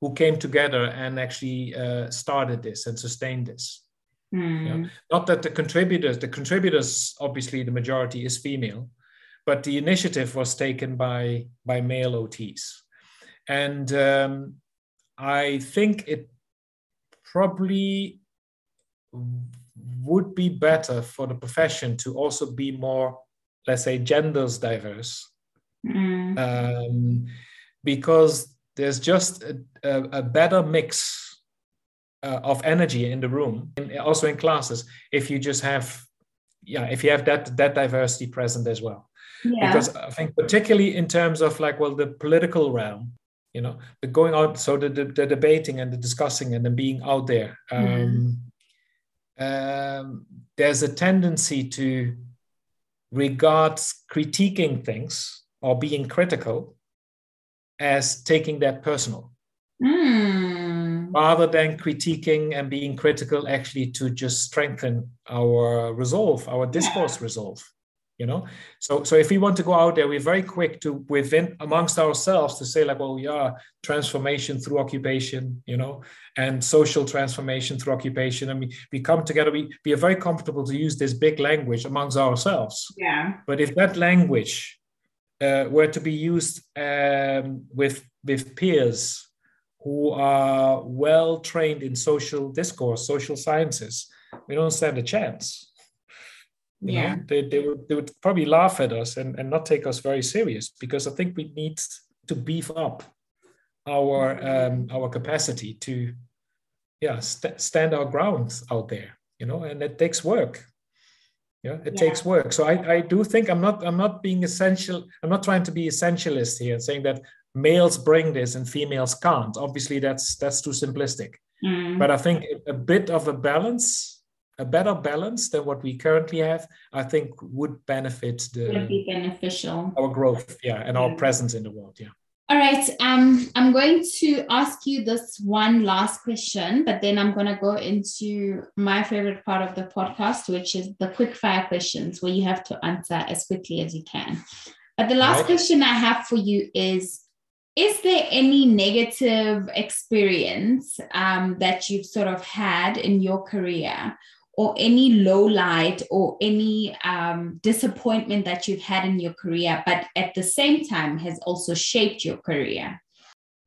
who came together and actually uh, started this and sustained this. Mm. You know? Not that the contributors, the contributors, obviously the majority is female, but the initiative was taken by by male OTs, and um, I think it probably would be better for the profession to also be more, let's say, genders diverse. Mm. Um, because there's just a, a, a better mix uh, of energy in the room, and also in classes, if you just have, yeah, if you have that that diversity present as well. Yeah. Because I think particularly in terms of like, well, the political realm, you know, the going out, so the, the, the debating and the discussing and then being out there. Um, mm. um, there's a tendency to regard critiquing things or being critical as taking that personal mm. rather than critiquing and being critical actually to just strengthen our resolve our discourse yeah. resolve you know? So so if we want to go out there we're very quick to within amongst ourselves to say like well yeah transformation through occupation you know and social transformation through occupation. And we, we come together we, we are very comfortable to use this big language amongst ourselves. Yeah. But if that language uh, were to be used um, with with peers who are well trained in social discourse, social sciences, we don't stand a chance. You yeah, know, they, they would they would probably laugh at us and, and not take us very serious because I think we need to beef up our um, our capacity to yeah st- stand our ground out there. You know, and it takes work yeah it yeah. takes work so I, I do think i'm not i'm not being essential i'm not trying to be essentialist here saying that males bring this and females can't obviously that's that's too simplistic mm. but i think a bit of a balance a better balance than what we currently have i think would benefit the would be beneficial our growth yeah and yeah. our presence in the world yeah all right. Um, I'm going to ask you this one last question, but then I'm going to go into my favorite part of the podcast, which is the quick fire questions where you have to answer as quickly as you can. But the last right. question I have for you is Is there any negative experience um, that you've sort of had in your career or any low light or any um, disappointment that you've had in your career, but at the same time has also shaped your career?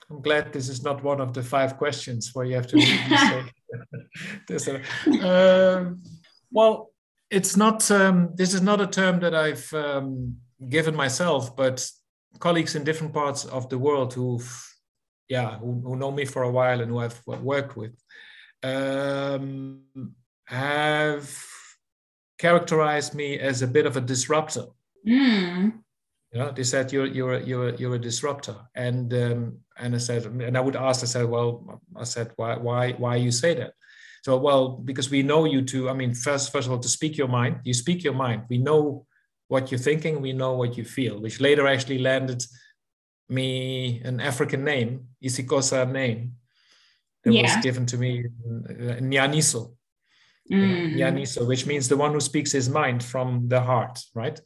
I'm glad this is not one of the five questions where you have to say this. Um, well, it's not. Um, this is not a term that I've um, given myself, but colleagues in different parts of the world who've, yeah, who, who know me for a while and who I've worked with, um, have characterized me as a bit of a disruptor. Mm. You know, they said you're you're a, you're you're a disruptor, and um, and I said, and I would ask, I said, well, I said, why why why you say that? So well, because we know you to, I mean, first first of all, to speak your mind, you speak your mind. We know what you're thinking, we know what you feel, which later actually landed me an African name, isiXhosa name, that yeah. was given to me, Nyaniso mm. Which means the one who speaks his mind from the heart, right?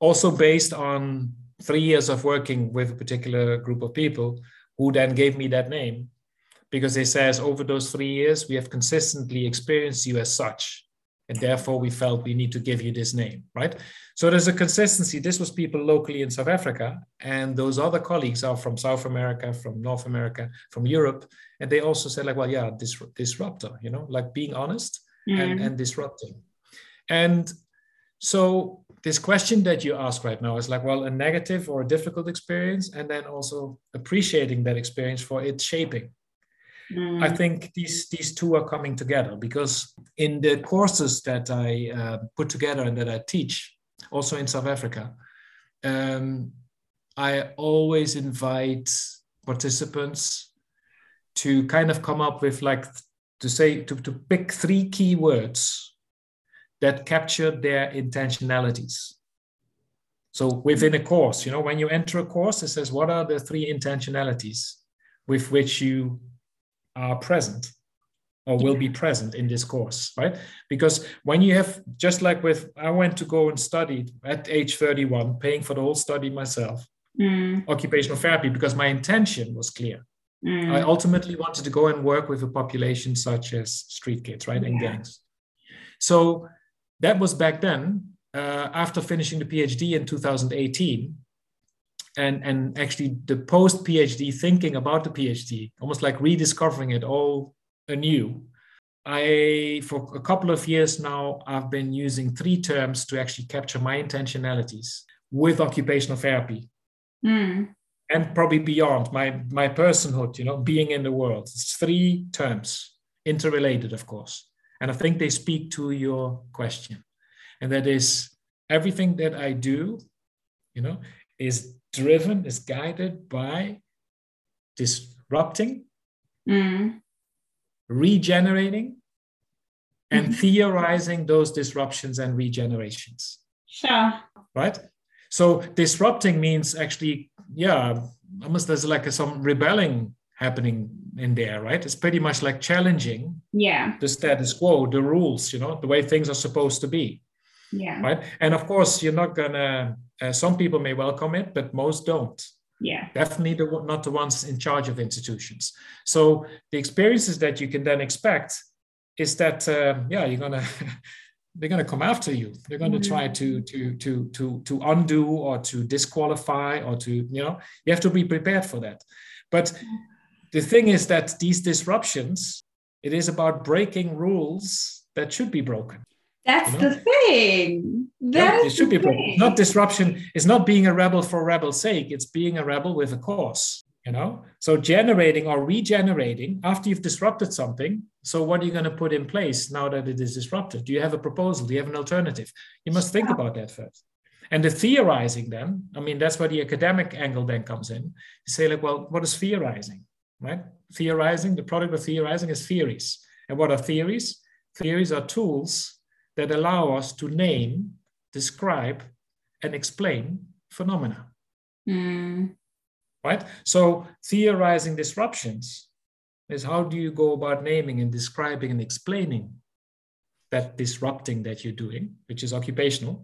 Also based on three years of working with a particular group of people who then gave me that name because they says over those three years we have consistently experienced you as such and therefore we felt we need to give you this name right so there's a consistency this was people locally in south africa and those other colleagues are from south america from north america from europe and they also said like well yeah dis- disruptor you know like being honest mm. and, and disrupting. And so this question that you ask right now is like, well, a negative or a difficult experience, and then also appreciating that experience for its shaping. Mm. I think these these two are coming together because in the courses that I uh, put together and that I teach, also in South Africa, um, I always invite participants to kind of come up with like to say to, to pick three key words that capture their intentionalities. So within a course you know when you enter a course it says what are the three intentionalities with which you are present or will be present in this course right? Because when you have just like with i went to go and study at age 31 paying for the whole study myself mm. occupational therapy because my intention was clear Mm. I ultimately wanted to go and work with a population such as street kids, right, and yeah. gangs. So that was back then. Uh, after finishing the PhD in 2018, and and actually the post PhD thinking about the PhD, almost like rediscovering it all anew. I for a couple of years now I've been using three terms to actually capture my intentionalities with occupational therapy. Mm. And probably beyond my my personhood you know being in the world it's three terms interrelated of course and i think they speak to your question and that is everything that i do you know is driven is guided by disrupting Mm. regenerating and Mhm. theorizing those disruptions and regenerations Sure. right so disrupting means actually yeah almost there's like a, some rebelling happening in there right it's pretty much like challenging Yeah. the status quo the rules you know the way things are supposed to be Yeah. right and of course you're not gonna uh, some people may welcome it but most don't Yeah. definitely the, not the ones in charge of institutions so the experiences that you can then expect is that uh, yeah you're gonna they're gonna come after you they're gonna mm-hmm. try to to to to to undo or to disqualify or to you know you have to be prepared for that but the thing is that these disruptions it is about breaking rules that should be broken That's You know? the thing. yeah, That it should be broken. thing. Not disruption. It's not being a rebel for rebel's sake. It's being a rebel with a cause. You know. So generating or regenerating after you've disrupted something. So what are you going to put in place now that it is disrupted? Do you have a proposal? Do you have an alternative? You must think about that first. And the theorizing then, I mean, that's where the academic angle then comes in. You say like, well, what is theorizing? Right? Theorizing. The product of theorizing is theories. And what are theories? Theories are tools that allow us to name, describe, and explain phenomena, Mm. Right? So theorizing disruptions is how do you go about naming and describing and explaining that disrupting that you're doing, which is occupational,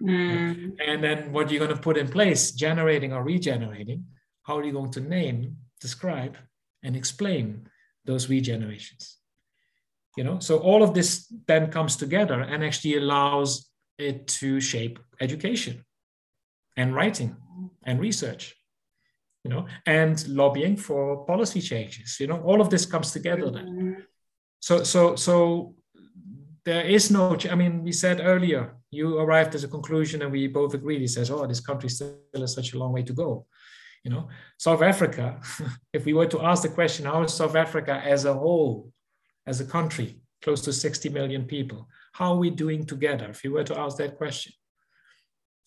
Mm. and then what you're going to put in place, generating or regenerating, how are you going to name, describe, and explain those regenerations? You know, so all of this then comes together and actually allows it to shape education and writing and research, you know, and lobbying for policy changes. You know, all of this comes together then Mm. so so so there is no i mean we said earlier you arrived at a conclusion and we both agreed he says oh this country still has such a long way to go you know south africa if we were to ask the question how is south africa as a whole as a country close to 60 million people how are we doing together if you were to ask that question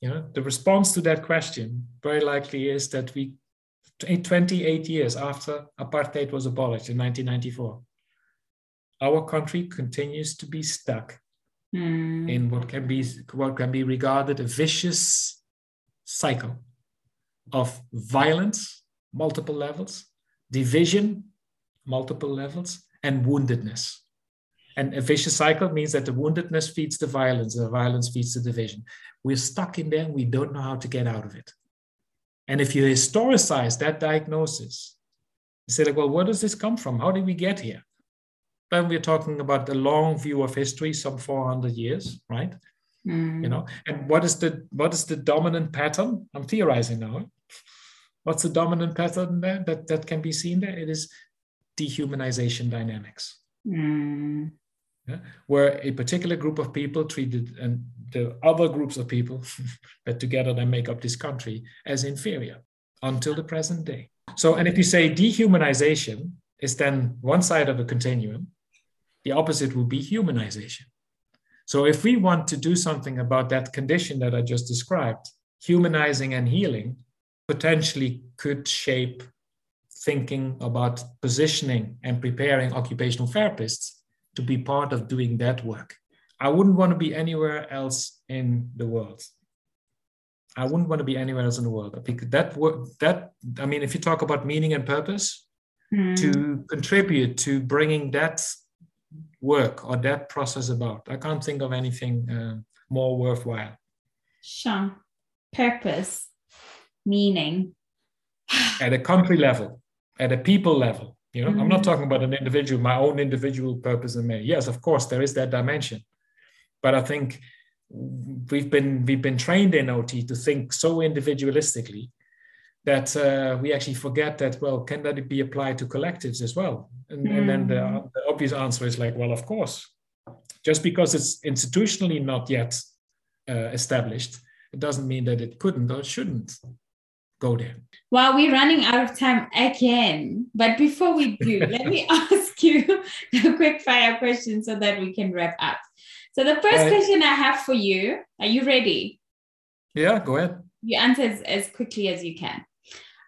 you know the response to that question very likely is that we 28 years after apartheid was abolished in 1994 our country continues to be stuck Mm. in what can be what can be regarded a vicious cycle of violence multiple levels division multiple levels and woundedness. And a vicious cycle means that the woundedness feeds the violence the violence feeds the division. We're stuck in there we don't know how to get out of it and if you historicize that diagnosis you say like well where does this come from how did we get here then we're talking about the long view of history, some 400 years, right? Mm. You know, and what is the what is the dominant pattern? I'm theorizing now. What's the dominant pattern there that, that can be seen there? It is dehumanization dynamics, Mm. yeah? where a particular group of people treated and the other groups of people that together then make up this country as inferior until the present day. So, and if you say dehumanization is then one side of a continuum, the opposite would be humanization. So, if we want to do something about that condition that I just described, humanizing and healing potentially could shape thinking about positioning and preparing occupational therapists to be part of doing that work. I wouldn't want to be anywhere else in the world. I wouldn't want to be anywhere else in the world because that work that I mean, if you talk about meaning and purpose, Mm. to contribute to bringing that work or that process about. I can't think of anything uh, more worthwhile. Sure. Purpose, meaning. At a country level, at a people level, you know, I'm not Mhm. talking about an individual, my own individual purpose and me. Yes, of course, there is that dimension, but I think we've been we've been trained in OT to think so individualistically that uh, we actually forget that well can that be applied to collectives as well and, and then the, Mm. the obvious answer is like well of course just because it's institutionally not yet uh, established it doesn't mean that it couldn't or shouldn't go there. Well, we're running out of time again. But before we do, let me ask you a quick fire question so that we can wrap up. So, the first question I have for you are you ready? Yeah, go ahead. You answer as, as quickly as you can.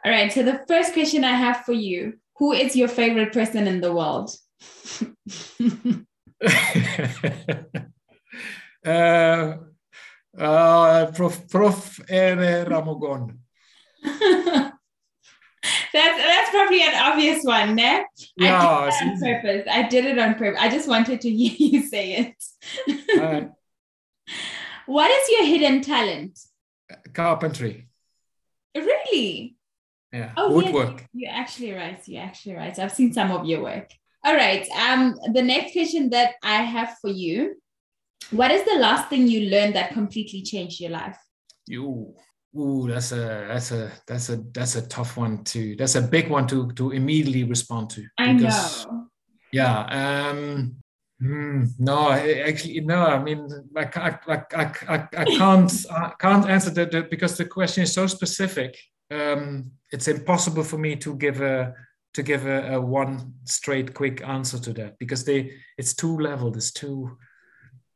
All right. So, the first question I have for you who is your favorite person in the world? uh, uh, Prof, Prof. Ramugondo. that's that's probably an obvious one, ne? Yeah, I did it on purpose. I did it on purpose. I just wanted to hear you say it. What is your hidden talent? Carpentry. Really? Yeah. Oh, woodwork. Yes, you're actually right. You're actually right. I've seen some of your work. All right. Um, the next question that I have for you: What is the last thing you learned that completely changed your life? You. Ooh, that's a that's a that's a that's a tough one to that's a big one to to immediately respond to. I because, know. Yeah. Um. Hmm, no, actually, no. I mean, I, I, I, I, I can't I can't answer that because the question is so specific. Um, it's impossible for me to give a to give a, a, one straight quick answer to that because they it's too leveled it's too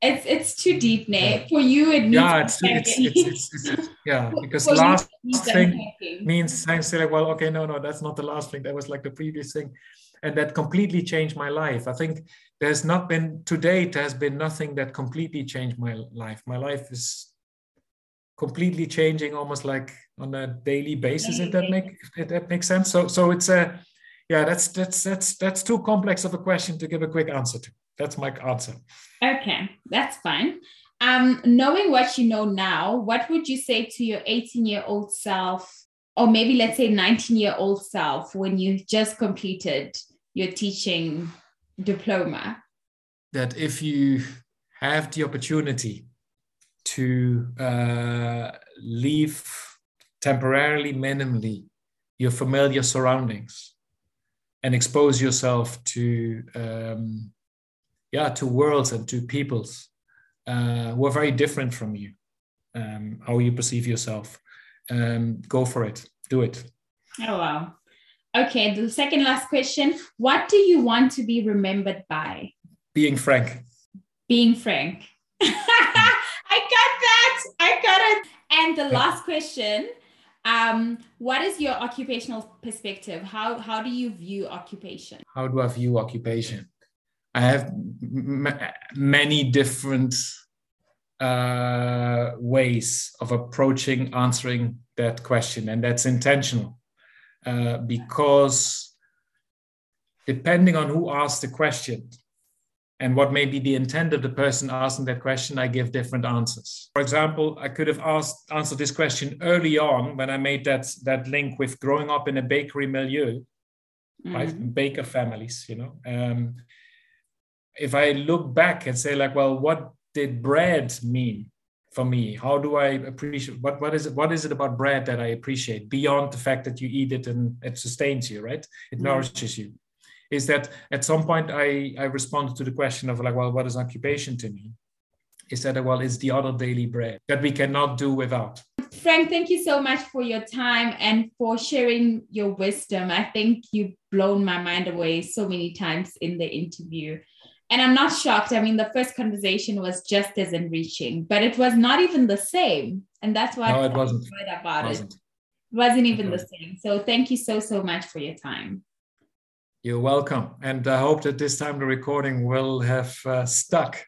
it's it's too mm. deep Nate. For you it means yeah it's, it's, it's, it's, it's, yeah because last thing means saying like well okay no no that's not the last thing. That was like the previous thing. And that completely changed my life. I think there's not been to date there's been nothing that completely changed my life. My life is completely changing almost like on a daily basis if that make if that makes sense. So so it's a yeah that's that's that's that's too complex of a question to give a quick answer to that's my answer okay that's fine. Um knowing what you know now what would you say to your 18 year old self or maybe let's say 19 year old self when you just completed your teaching diploma? That if you have the opportunity to uh, leave temporarily, minimally, your familiar surroundings and expose yourself to um, yeah to worlds and to peoples uh, who are very different from you um, how you perceive yourself um, go for it do it oh wow okay the second last question what do you want to be remembered by being frank being frank I got that. I got it. And the last question um, what is your occupational perspective? How, how do you view occupation? How do I view occupation? I have m- many different uh, ways of approaching answering that question, and that's intentional uh, because depending on who asked the question, and what may be the intent of the person asking that question, I give different answers. For example, I could have asked answered this question early on when I made that that link with growing up in a bakery milieu, mm-hmm. right? Baker families, you know. Um, if I look back and say like, well, what did bread mean for me? How do I appreciate what what is it? What is it about bread that I appreciate beyond the fact that you eat it and it sustains you, right? It mm-hmm. nourishes you is that at some point I, I responded to the question of like, well, what is occupation to me? Is that, well, it's the other daily bread that we cannot do without. Frank, thank you so much for your time and for sharing your wisdom. I think you've blown my mind away so many times in the interview. And I'm not shocked. I mean, the first conversation was just as enriching, but it was not even the same. And that's what no, it wasn't. about it. Wasn't. it wasn't even the same. So thank you so, so much for your time. You're welcome. And I hope that this time the recording will have uh, stuck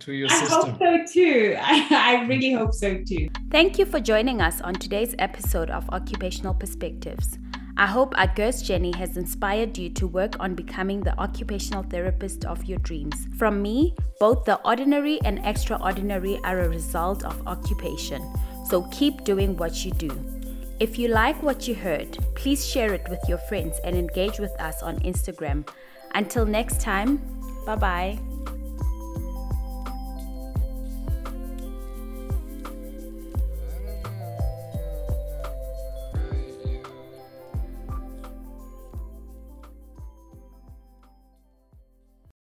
to your I system. I hope so too. I, I really hope so too. Thank you for joining us on today's episode of Occupational Perspectives. I hope our guest Jenny has inspired you to work on becoming the occupational therapist of your dreams. From me, both the ordinary and extraordinary are a result of occupation. So keep doing what you do. If you like what you heard, please share it with your friends and engage with us on Instagram. Until next time, bye bye.